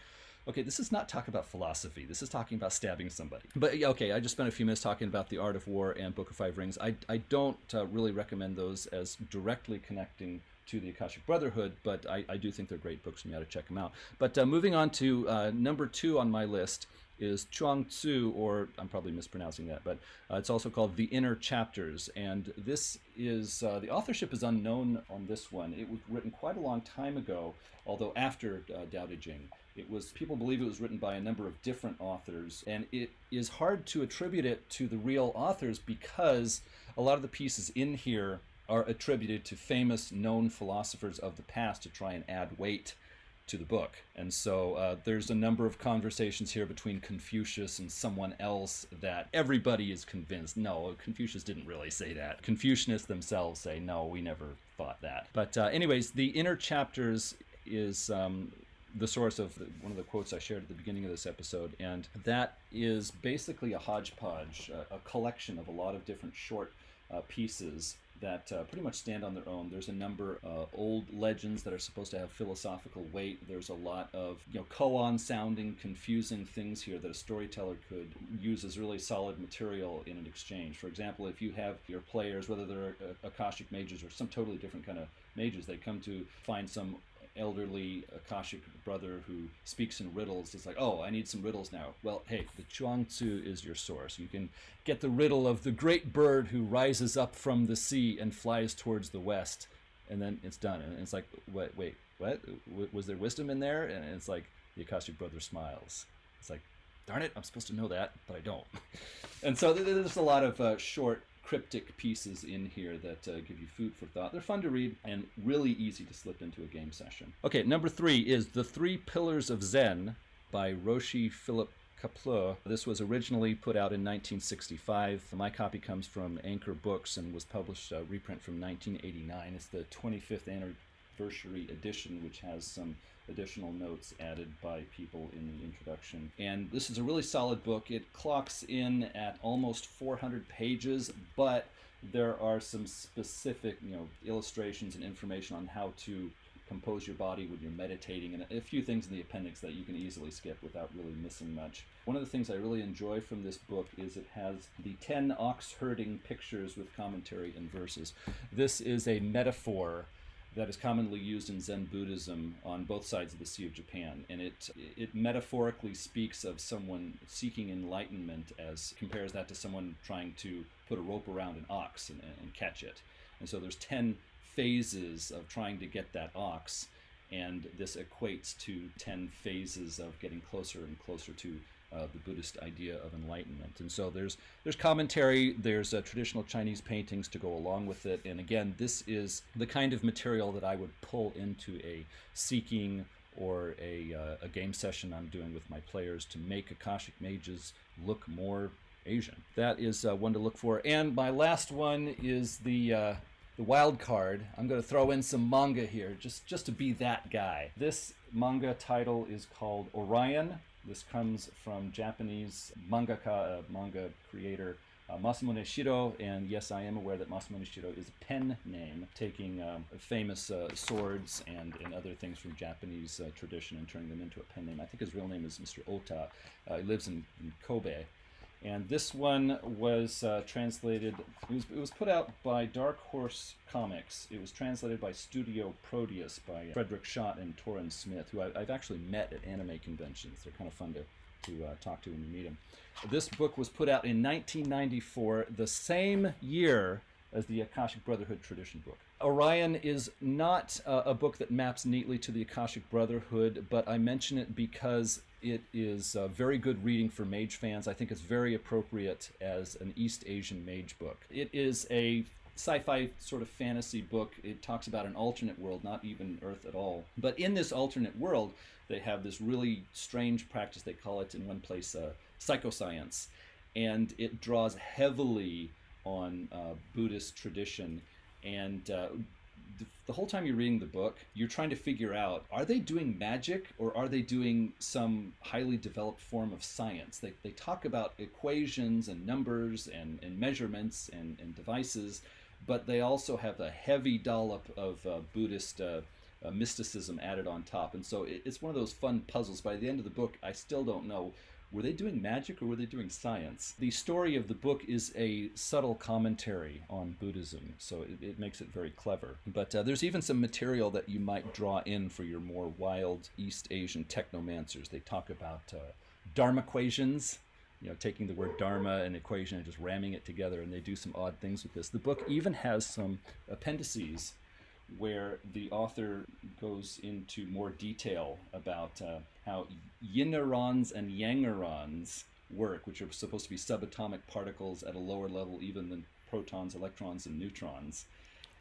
okay, this is not talking about philosophy. This is talking about stabbing somebody. But okay, I just spent a few minutes talking about the Art of War and Book of Five Rings. I, I don't uh, really recommend those as directly connecting to the Akashic Brotherhood, but I, I do think they're great books and you ought to check them out. But uh, moving on to uh, number two on my list is Chuang Tzu, or I'm probably mispronouncing that, but uh, it's also called The Inner Chapters. And this is, uh, the authorship is unknown on this one. It was written quite a long time ago, although after uh, Tao Te Ching. It was people believe it was written by a number of different authors, and it is hard to attribute it to the real authors because a lot of the pieces in here are attributed to famous known philosophers of the past to try and add weight to the book. And so uh, there's a number of conversations here between Confucius and someone else that everybody is convinced no, Confucius didn't really say that. Confucianists themselves say no, we never thought that. But, uh, anyways, the inner chapters is um, the source of the, one of the quotes I shared at the beginning of this episode, and that is basically a hodgepodge, a, a collection of a lot of different short uh, pieces that uh, pretty much stand on their own. There's a number of uh, old legends that are supposed to have philosophical weight. There's a lot of you know koan sounding, confusing things here that a storyteller could use as really solid material in an exchange. For example, if you have your players, whether they're uh, Akashic mages or some totally different kind of mages, they come to find some elderly Akashic brother who speaks in riddles. It's like, oh, I need some riddles now. Well, hey, the Chuang Tzu is your source. You can get the riddle of the great bird who rises up from the sea and flies towards the west, and then it's done. And it's like, wait, wait, what? Was there wisdom in there? And it's like the Akashic brother smiles. It's like, darn it, I'm supposed to know that, but I don't. and so there's a lot of uh, short cryptic pieces in here that uh, give you food for thought. They're fun to read and really easy to slip into a game session. Okay, number three is The Three Pillars of Zen by Roshi Philip Kapleau. This was originally put out in 1965. My copy comes from Anchor Books and was published, uh, reprint from 1989. It's the 25th anniversary edition, which has some additional notes added by people in the introduction. And this is a really solid book. It clocks in at almost 400 pages, but there are some specific, you know, illustrations and information on how to compose your body when you're meditating, and a few things in the appendix that you can easily skip without really missing much. One of the things I really enjoy from this book is it has the 10 ox herding pictures with commentary and verses. This is a metaphor that is commonly used in Zen Buddhism on both sides of the Sea of Japan, and it it metaphorically speaks of someone seeking enlightenment as compares that to someone trying to put a rope around an ox and, and catch it. And so there's ten phases of trying to get that ox, and this equates to 10 phases of getting closer and closer to uh, the Buddhist idea of enlightenment. And so there's there's commentary, there's uh, traditional Chinese paintings to go along with it, and again, this is the kind of material that I would pull into a seeking or a, uh, a game session I'm doing with my players to make Akashic Mages look more Asian. That is uh, one to look for. And my last one is the uh, the wild card. I'm going to throw in some manga here, just just to be that guy. This manga title is called Orion. This comes from Japanese mangaka, manga creator uh, Masamune Shirow, and yes, I am aware that Masamune Shirow is a pen name, taking um, famous uh, swords and, and other things from Japanese uh, tradition and turning them into a pen name. I think his real name is Mr. Ota. Uh, he lives in, in Kobe. And this one was uh, translated, it was, it was put out by Dark Horse Comics. It was translated by Studio Proteus by Frederik Schodt and Toren Smith, who I, have actually met at anime conventions. They're kind of fun to, to uh, talk to when you meet them. This book was put out in 1994, the same year as the Akashic Brotherhood tradition book. Orion is not uh, a book that maps neatly to the Akashic Brotherhood, but I mention it because it is uh, very good reading for mage fans. I think it's very appropriate as an East Asian mage book. It is a sci-fi sort of fantasy book. It talks about an alternate world, not even Earth at all. But in this alternate world, they have this really strange practice. They call it in one place uh, psychoscience, and it draws heavily on uh, Buddhist tradition. And uh, the, whole time you're reading the book, you're trying to figure out are they doing magic or are they doing some highly developed form of science? They, they talk about equations and numbers and, and measurements and, and devices, but they also have a heavy dollop of uh, Buddhist. Uh, uh, mysticism added on top. And so it, it's one of those fun puzzles. By the end of the book, I still don't know were they doing magic or were they doing science? The story of the book is a subtle commentary on Buddhism, so it, it makes it very clever. But uh, there's even some material that you might draw in for your more wild East Asian technomancers. They talk about uh, Dharma equations, you know, taking the word dharma and equation and just ramming it together, and they do some odd things with this. The book even has some appendices where the author goes into more detail about uh, how yinarons and yangarons work, which are supposed to be subatomic particles at a lower level even than protons, electrons, and neutrons.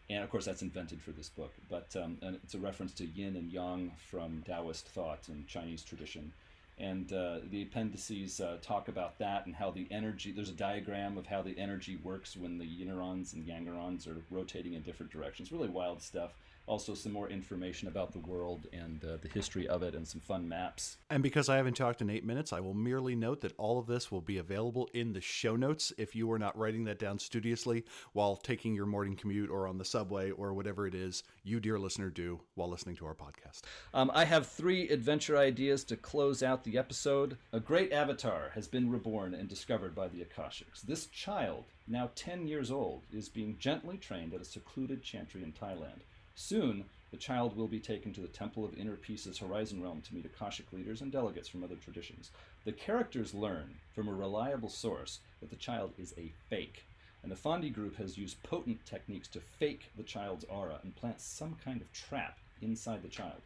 And of course, that's invented for this book, but um, it's a reference to yin and yang from Taoist thought and Chinese tradition and uh, the appendices uh, talk about that and how the energy there's a diagram of how the energy works when the yinarons and yangarons are rotating in different directions. Really wild stuff also some more information about the world and uh, the history of it and some fun maps. And because I haven't talked in eight minutes, I will merely note that all of this will be available in the show notes if you are not writing that down studiously while taking your morning commute or on the subway or whatever it is you, dear listener, do while listening to our podcast. Um, I have three adventure ideas to close out the episode. A great avatar has been reborn and discovered by the Akashics. This child, now 10 years old, is being gently trained at a secluded chantry in Thailand. Soon, the child will be taken to the Temple of Inner Peace's Horizon Realm to meet Akashic leaders and delegates from other traditions. The characters learn from a reliable source that the child is a fake, and the Fondi group has used potent techniques to fake the child's aura and plant some kind of trap inside the child.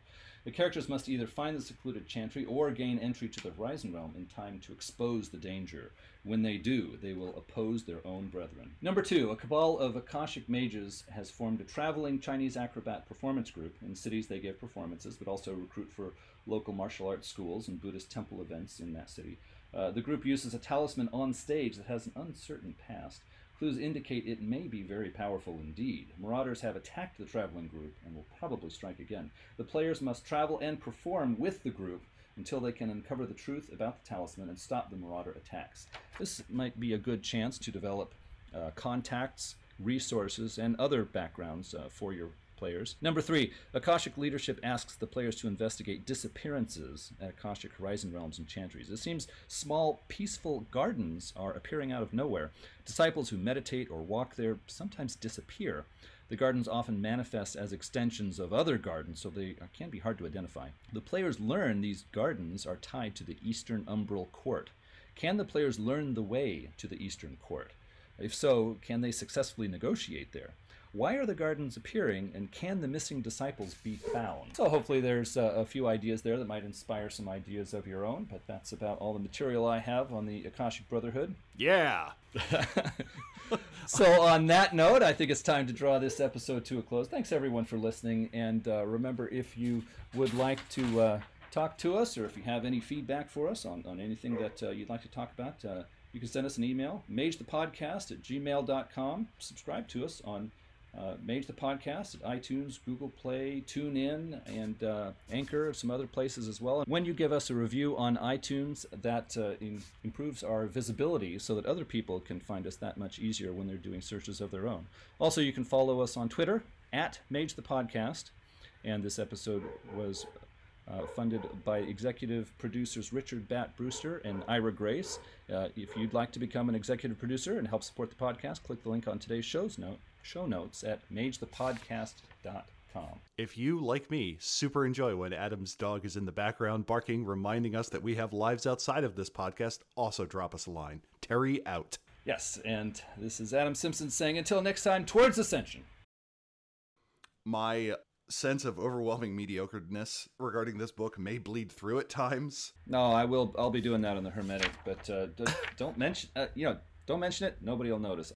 The characters must either find the secluded chantry or gain entry to the Horizon Realm in time to expose the danger. When they do, they will oppose their own brethren. Number two, a cabal of Akashic mages has formed a traveling Chinese acrobat performance group. In cities, they give performances, but also recruit for local martial arts schools and Buddhist temple events in that city. Uh, the group uses a talisman on stage that has an uncertain past. Clues indicate it may be very powerful indeed. Marauders have attacked the traveling group and will probably strike again. The players must travel and perform with the group until they can uncover the truth about the talisman and stop the marauder attacks. This might be a good chance to develop uh, contacts resources, and other backgrounds uh, for your players. Number three, Akashic leadership asks the players to investigate disappearances at Akashic Horizon realms and chantries. It seems small, peaceful gardens are appearing out of nowhere. Disciples who meditate or walk there sometimes disappear. The gardens often manifest as extensions of other gardens, so they can be hard to identify. The players learn these gardens are tied to the Eastern Umbral Court. Can the players learn the way to the Eastern Court? If so, can they successfully negotiate there? Why are the gardens appearing, and can the missing disciples be found? So, hopefully, there's uh, a few ideas there that might inspire some ideas of your own, but that's about all the material I have on the Akashic Brotherhood. Yeah. so, on that note, I think it's time to draw this episode to a close. Thanks, everyone, for listening. And uh, remember, if you would like to uh, talk to us or if you have any feedback for us on, on anything that uh, you'd like to talk about, uh, you can send us an email, magethepodcast at gmail.com. Subscribe to us on uh, Mage the Podcast at iTunes, Google Play, TuneIn, and uh, Anchor, some other places as well. When you give us a review on iTunes, that uh, in, improves our visibility so that other people can find us that much easier when they're doing searches of their own. Also, you can follow us on Twitter at Mage the Podcast. And this episode was uh, funded by executive producers Richard Bat Brewster and Ira Grace. Uh, if you'd like to become an executive producer and help support the podcast, click the link on today's show's note show notes at magethepodcast.com. If you, like me, super enjoy when Adam's dog is in the background barking, reminding us that we have lives outside of this podcast, also drop us a line. Terry out. Yes, and this is Adam Simpson saying until next time, towards ascension. My sense of overwhelming mediocreness regarding this book may bleed through at times. No, I will. I'll be doing that on the Hermetic, but uh, don't mention. Uh, you know, don't mention it. Nobody will notice.